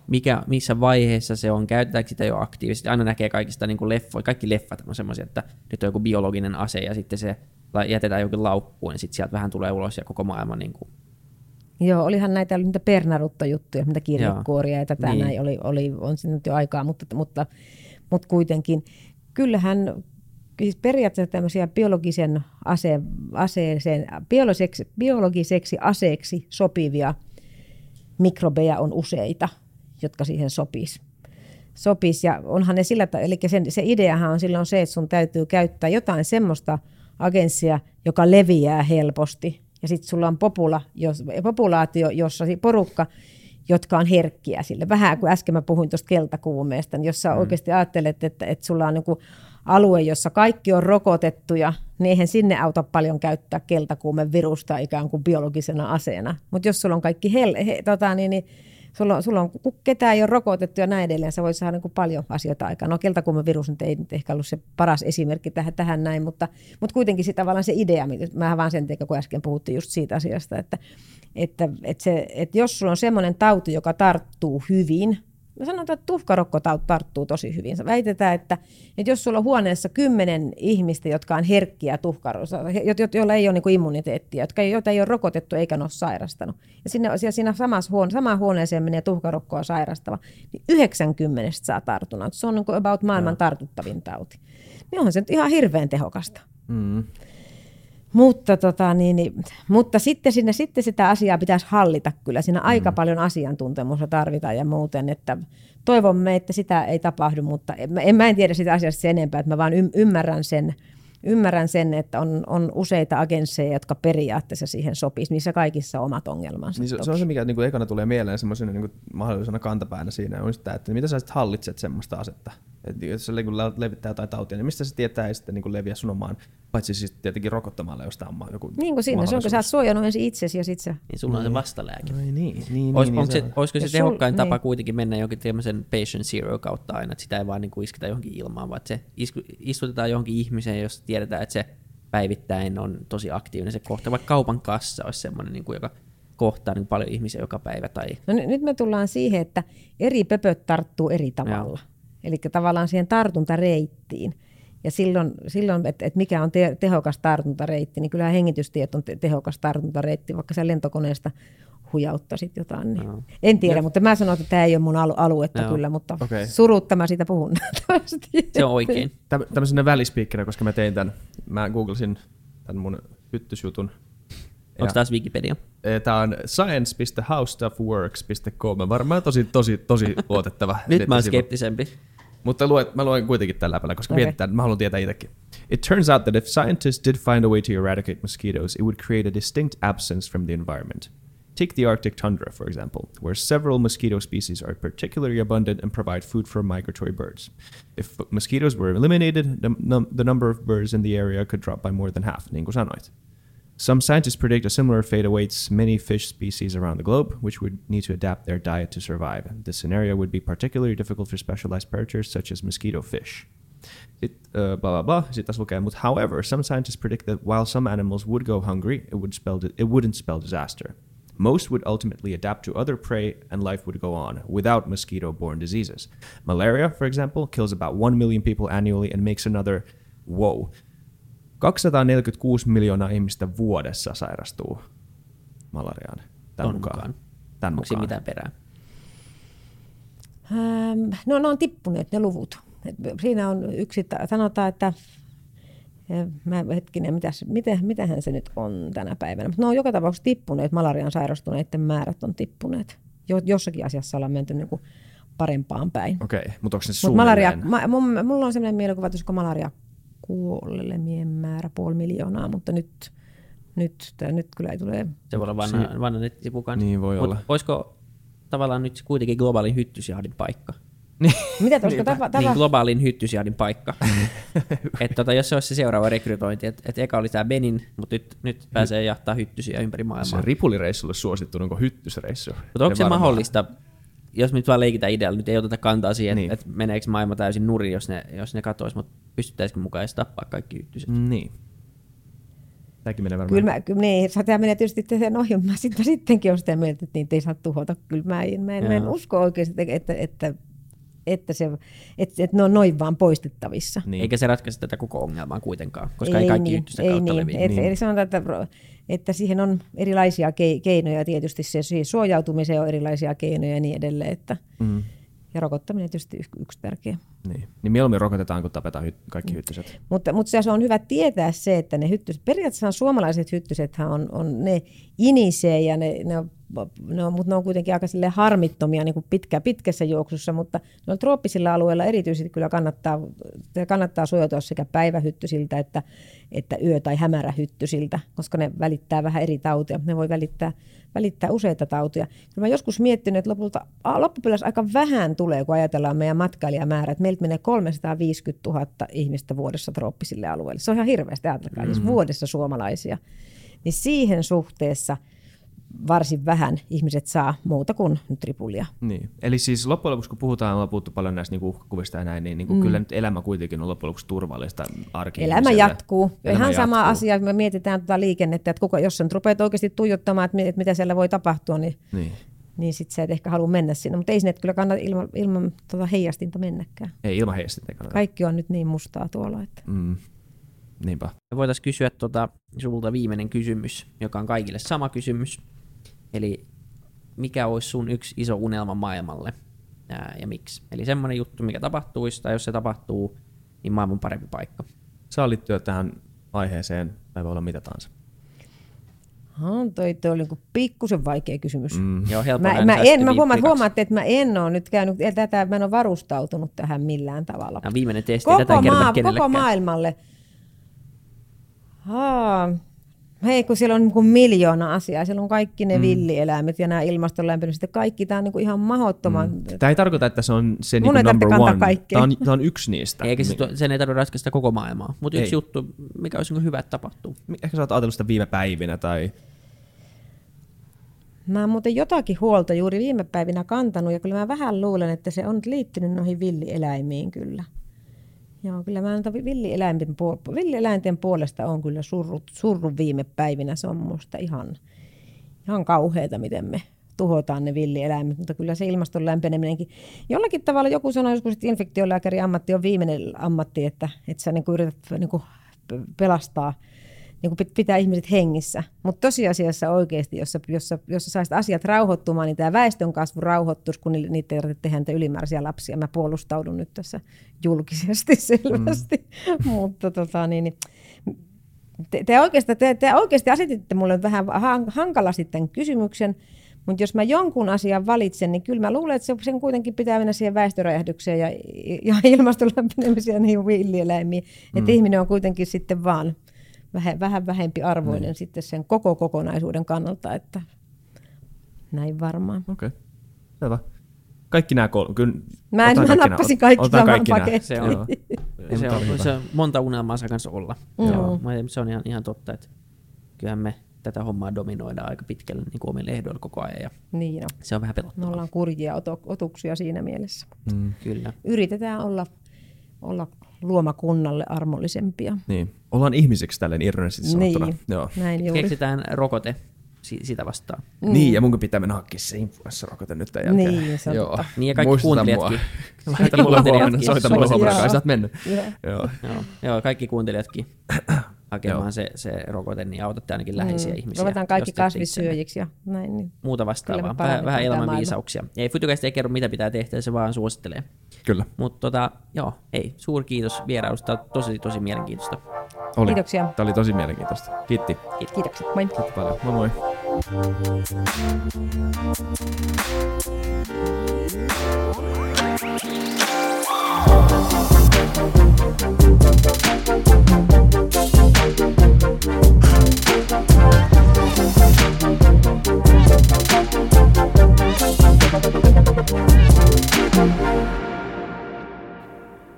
mikä, missä vaiheessa se on, käytetäänkö sitä jo aktiivisesti. Aina näkee kaikista niin leffoja, kaikki leffat on semmoisia, että nyt on joku biologinen ase ja sitten se jätetään jokin laukkuun ja sitten sieltä vähän tulee ulos ja koko maailma niin kuin, Joo, olihan näitä niitä Pernarutto-juttuja, mitä kirjekuoria ja tätä Niin. niin. näin oli, oli, on siinä nyt jo aikaa, mutta, mutta, mutta kuitenkin. Kyllähän siis periaatteessa tämmöisiä biologisen ase, aseeseen, biologiseksi, biologiseksi aseeksi sopivia mikrobeja on useita, jotka siihen sopis. Sopis ja onhan ne sillä eli sen, se ideahan on silloin se, että sun täytyy käyttää jotain semmoista agenssia, joka leviää helposti. Ja sitten sulla on popula, jos, populaatio, jossa porukka, jotka on herkkiä sille. Vähän kuin äsken mä puhuin tuosta keltakuumeesta, niin jos sä mm. oikeasti ajattelet, että, että sulla on niin alue, jossa kaikki on rokotettuja, niin eihän sinne auta paljon käyttää keltakuumevirusta ikään kuin biologisena aseena. Mutta jos sulla on kaikki hel, he, tota, niin, niin sulla, on- sulla on, ketään ei ole rokotettu ja näin edelleen, sä voit saada niin kuin paljon asioita aikaan. No keltakuumevirus nyt ei nyt ehkä ollut se paras esimerkki tähän, tähän näin, mutta, mutta kuitenkin se tavallaan se idea, mä vaan sen takia, kun äsken puhuttiin just siitä asiasta, että, että, että, se, että jos sulla on semmoinen tauti, joka tarttuu hyvin, Mä sanotaan, että tuhkarokko tarttuu tosi hyvin. Väitetään, että, että jos sulla on huoneessa kymmenen ihmistä, jotka on herkkiä tuhkarossa, joilla ei ole niin immuniteettia, jotka ei, joita ei ole rokotettu eikä ole sairastanut, ja siinä, ja siinä samassa huone, samaan huoneeseen menee tuhkarokkoa sairastava, niin 90 saa tartunnan. Se on niin about maailman tartuttavin tauti. Niin onhan se nyt ihan hirveän tehokasta. Mm. Mutta, tota, niin, niin, mutta sitten, sinne, sitten sitä asiaa pitäisi hallita kyllä. Siinä aika paljon asiantuntemusta tarvitaan ja muuten. Että toivomme, että sitä ei tapahdu, mutta en, mä- en, mä en tiedä sitä asiasta sen enempää. Että mä vaan ym, ymmärrän, sen, ymmärrän sen, että on, on useita agensseja, jotka periaatteessa siihen sopisi. Niissä kaikissa omat ongelmansa. Niin se, toki. se on se, mikä niin kuin ekana tulee mieleen semmoisena niin mahdollisena kantapäänä siinä, on sitä, että mitä sä sitten hallitset semmoista asetta. Et jos se niin kuin levittää jotain tautia, niin mistä se tietää ei sitten niin kuin leviä sun omaan, paitsi siis tietenkin rokottamalla, jos tämä on joku Niin kuin siinä, se on, kun sä oot suojannut ensin itsesi ja sit sä... niin sulla on se vastalääke. Ai niin, niin, niin, onko niin, se, olisiko se Ja sul- tehokkain tapa niin. kuitenkin mennä jonkin tämmöisen patient zero kautta aina, että sitä ei vaan niinku isketa johonkin ilmaan, vaan että se isku, istutetaan johonkin ihmiseen, jos tiedetään, että se päivittäin on tosi aktiivinen se kohta. Vaikka kaupan kassa olisi semmoinen, niinku, joka kohtaa niin paljon ihmisiä joka päivä. Tai, No nyt nyt me tullaan siihen, että eri pöpöt tarttuu eri tavalla. Eli tavallaan siihen tartuntareittiin. Ja silloin, silloin että et mikä on te- tehokas tartuntareitti, niin kyllä hengitystiet on te- tehokas tartuntareitti, vaikka sä lentokoneesta hujauttaisit jotain. Niin. Joo. En tiedä, mutta mä sanon, että tämä ei ole mun alu- aluetta Joo. kyllä, mutta okay. surutta mä siitä puhun. se on oikein. Tä, tämmöisenä välispiikkinä, koska mä tein tämän, mä googlasin tämän mun hyttysjutun. Onko taas Wikipedia? Tämä on science.howstuffworks.com. Varmaan tosi, tosi, tosi luotettava. Nyt mä oon skeptisempi. Mutta luet, mä luen kuitenkin tällä läpällä, koska okay. Mietitään, mä haluan tietää itsekin. It turns out that if scientists did find a way to eradicate mosquitoes, it would create a distinct absence from the environment. Take the Arctic tundra, for example, where several mosquito species are particularly abundant and provide food for migratory birds. If mosquitoes were eliminated, the, num- the number of birds in the area could drop by more than half, niin kuin sanoit. Some scientists predict a similar fate awaits many fish species around the globe, which would need to adapt their diet to survive. This scenario would be particularly difficult for specialized predators such as mosquito fish. Sitten uh, blah blah blah. However, some scientists predict that while some animals would go hungry, it would spell di- it wouldn't spell disaster. Most would ultimately adapt to other prey and life would go on without mosquito-borne diseases. Malaria, for example, kills about 1 million people annually and makes another, wow, 246 miljoonaa ihmistä vuodessa sairastuu malariaan. Tämän Ton mukaan. mukaan. Tämän Onko siinä mukaan. mitään perää? Ähm, no ne on tippuneet ne luvut. Et siinä on yksi, ta- sanotaan, että mä hetkinen, mitäs, mitä, mitähän se nyt on tänä päivänä. Mutta ne on joka tapauksessa tippuneet, malarian sairastuneiden määrät on tippuneet. Jo, jossakin asiassa ollaan menty niin kuin parempaan päin. Okei, mutta onko se suunnilleen? malaria, ma, mun, mulla on sellainen mielikuva, että olisiko malaria kuolemien määrä puoli miljoonaa, mutta nyt, nyt, tää, nyt kyllä ei tule. Se voi olla vanha, vanha nettisivu kanssa. Niin voi Mut olla. Olisiko tavallaan nyt kuitenkin globaalin hyttysjahdin paikka? Mitä tuossa tapa, tapa, Niin globaalin hyttysjahdin paikka. et tota, jos se olisi se seuraava rekrytointi, että et eka oli tämä Benin, mutta nyt, nyt pääsee jahtaa hyttysiä ympäri Se maailmaa. ripulireissulle suosittu onko hyttysreissu. Mutta onko se varmaan. mahdollista, jos me nyt vaan leikitään idealla, nyt ei oteta kantaa siihen, Niin. että meneekö maailma täysin nurin, jos ne, jos ne katois, mutta pystyttäisikö mukaan edes tappaa kaikki hyttyset? Niin. Tämäkin menee varmaan. Kyllä mä, kyllä, niin, tämä menee tietysti sen ohi, mä sitten, sittenkin olen sitä mieltä, että niitä ei saa tuhota. Kyllä mä en, mä en, mä en usko oikeasti, että, että, että, se, että, että ne on noin vaan poistettavissa. Niin. Eikä se ratkaise tätä koko ongelmaa kuitenkaan, koska ei, kaikki niin, hyttysten ei kautta niin. leviä. Et, Niin. Eli sanotaan, että, että siihen on erilaisia kei- keinoja, tietysti se siihen suojautumiseen on erilaisia keinoja ja niin edelleen. Että, Mm. ja rokottaminen tietysti yksi, yksi tärkeä. Niin. niin mieluummin rokotetaan, kun tapetaan hy- kaikki Mm. hyttyset. Mutta, mutta se on hyvä tietää se, että ne hyttyset, periaatteessa suomalaiset hyttysethän on, on ne inisee ja ne, ne on, ne on, mutta ne on kuitenkin aika silleen harmittomia niin kuin pitkä, pitkässä juoksussa, mutta noilla trooppisilla alueilla erityisesti kyllä kannattaa, kannattaa suojautua sekä päivähyttysiltä että, että yö- tai hämärähyttysiltä, koska ne välittää vähän eri tautia. Ne voi välittää, välittää useita tautia. Kyllä mä joskus miettinyt, että lopulta, loppupeleissä aika vähän tulee, kun ajatellaan meidän matkailijamäärät. Meiltä menee 350 000 ihmistä vuodessa trooppisille alueille. Se on ihan hirveästi, ajatelkaa, mm-hmm. jos vuodessa suomalaisia. Niin siihen suhteessa varsin vähän ihmiset saa muuta kuin nyt ripulia. Niin. Eli siis loppujen lopuksi, kun puhutaan, ollaan puhuttu paljon näistä niinku uhkakuvista ja näin, niin niinku mm. kyllä nyt elämä kuitenkin on loppujen lopuksi turvallista arki Elämä jatkuu. Ja Elämä ihan sama jatkuu. asia, me mietitään tuota liikennettä, että kuka, jos sen rupeat oikeasti tuijottamaan, että mi- että mitä siellä voi tapahtua, niin, Niin. niin sit sä et ehkä halua mennä sinne. Mutta ei sinne kyllä kannata ilman, ilman tuota heijastinta mennäkään. Ei ilman ei kannata. Kaikki on nyt niin mustaa tuolla. Että. Mm. Niinpä. Voitaisiin kysyä tota, sulta viimeinen kysymys, joka on kaikille sama kysymys. Eli mikä olisi sun yksi iso unelma maailmalle ää, ja miksi? Eli semmoinen juttu, mikä tapahtuisi, tai jos se tapahtuu, niin maailman parempi paikka. Saa liittyä tähän aiheeseen, tai voi olla mitä tahansa. Ha, toi, toi oli niin pikkusen vaikea kysymys. Mm. Joo, helppo Mä, mä, en, mä kaksi. huomaatte, että mä en ole nyt käynyt, tätä, mä en ole varustautunut tähän millään tavalla. Tämä on viimeinen testi, tätä Koko, kerrota maa, koko maailmalle. Haa. Hei, kun siellä on niin kuin miljoona asiaa. Siellä on kaikki ne mm. villieläimet ja nämä ilmaston lämpenemistä. Kaikki tämä on niin kuin ihan mahdottoman. Mm. Tämä ei tarkoita, että se on se Mun niinku ei tarvitse number one. kaikkea. Tämä on, tämä on yksi niistä. Eikä se, sen ei tarvitse ratkaista koko maailmaa. Mutta yksi Ei. juttu, mikä olisi niin hyvä, että tapahtuu. Ehkä sä oot ajatellut sitä viime päivinä tai... Mä oon muuten jotakin huolta juuri viime päivinä kantanut ja kyllä mä vähän luulen, että se on liittynyt noihin villieläimiin kyllä. Joo, kyllä mä villieläinten, villieläinten puolesta on kyllä surrut, surrut viime päivinä. Se on musta ihan, ihan kauheata, miten me tuhotaan ne villieläimet, mutta kyllä se ilmaston lämpeneminenkin. Jollakin tavalla joku sanoi joskus, että infektiolääkärin ammatti on viimeinen ammatti, että, että sä niin yrität niin pelastaa niin kuin pitää ihmiset hengissä. Mutta tosiasiassa oikeasti, jos jos, jos saisit asiat rauhoittumaan, niin tämä väestön kasvu rauhoittuisi, kun niitä ei tarvitse tehdä niitä ylimääräisiä lapsia. Mä puolustaudun nyt tässä julkisesti selvästi. Mm. Mutta tota, niin, niin, te, te, oikeasti, te, te oikeasti asetitte mulle vähän han- hankalasti tämän kysymyksen, mutta jos mä jonkun asian valitsen, niin kyllä mä luulen, että se, sen kuitenkin pitää mennä siihen väestöräjähdykseen ja, ja ilmaston lämpenemiseen ja niihin villieläimiin. Mm. Että ihminen on kuitenkin sitten vaan vähän, vähän vähempi arvoinen mm. sitten sen koko kokonaisuuden kannalta, että näin varmaan. Okei, okay. selvä. Kaikki nämä kolme. Kyllä, Mä, en, mä nappasin kaikki Otan saman kaikki nää. paketin. Se on, se, on, hyvä. se on monta unelmaa saa kanssa olla. Mm. Joo. Se on ihan, ihan totta, että kyllähän me tätä hommaa dominoidaan aika pitkälle niin kuin omille ehdoilla koko ajan ja Niin no. se on vähän Me pelottavaa. ollaan kurjia otuksia siinä mielessä. Mm, Kyllä. Yritetään olla, olla luomakunnalle armollisempia. niin. Ollaan ihmisiksi tälleen ironisesti sanottuna. Niin, Joo. näin juuri. Keksitään rokote si- sitä vastaan. Mm. Niin, ja munkin pitää mennä hankkia se influenssarokote nyt tämän jälkeen. Niin, se Joo. totta. Niin ja kaikki Muistuta kuuntelijatkin. Laita mulle huomenna, soita mulle huomenna, kai sä oot mennyt. Joo. Joo. Joo, joo, kaikki kuuntelijatkin Joo. hakemaan se, se rokote, niin autatte ainakin läheisiä Mm. ihmisiä. Ruvetaan kaikki kasvissyöjiksi ja näin. Niin. Muuta vastaavaa. Vähän, vähän elämän viisauksia. Ei Fytykäst ei kerro, mitä pitää tehdä, se vaan suosittelee. Kyllä. Mutta tota, joo, ei, suuri kiitos vierailusta. Tosi, tosi mielenkiintoista. Oli. Kiitoksia. Tämä oli tosi mielenkiintoista. Kiitti. Kiitoksia. Moi. Kiitti paljon. Moi moi.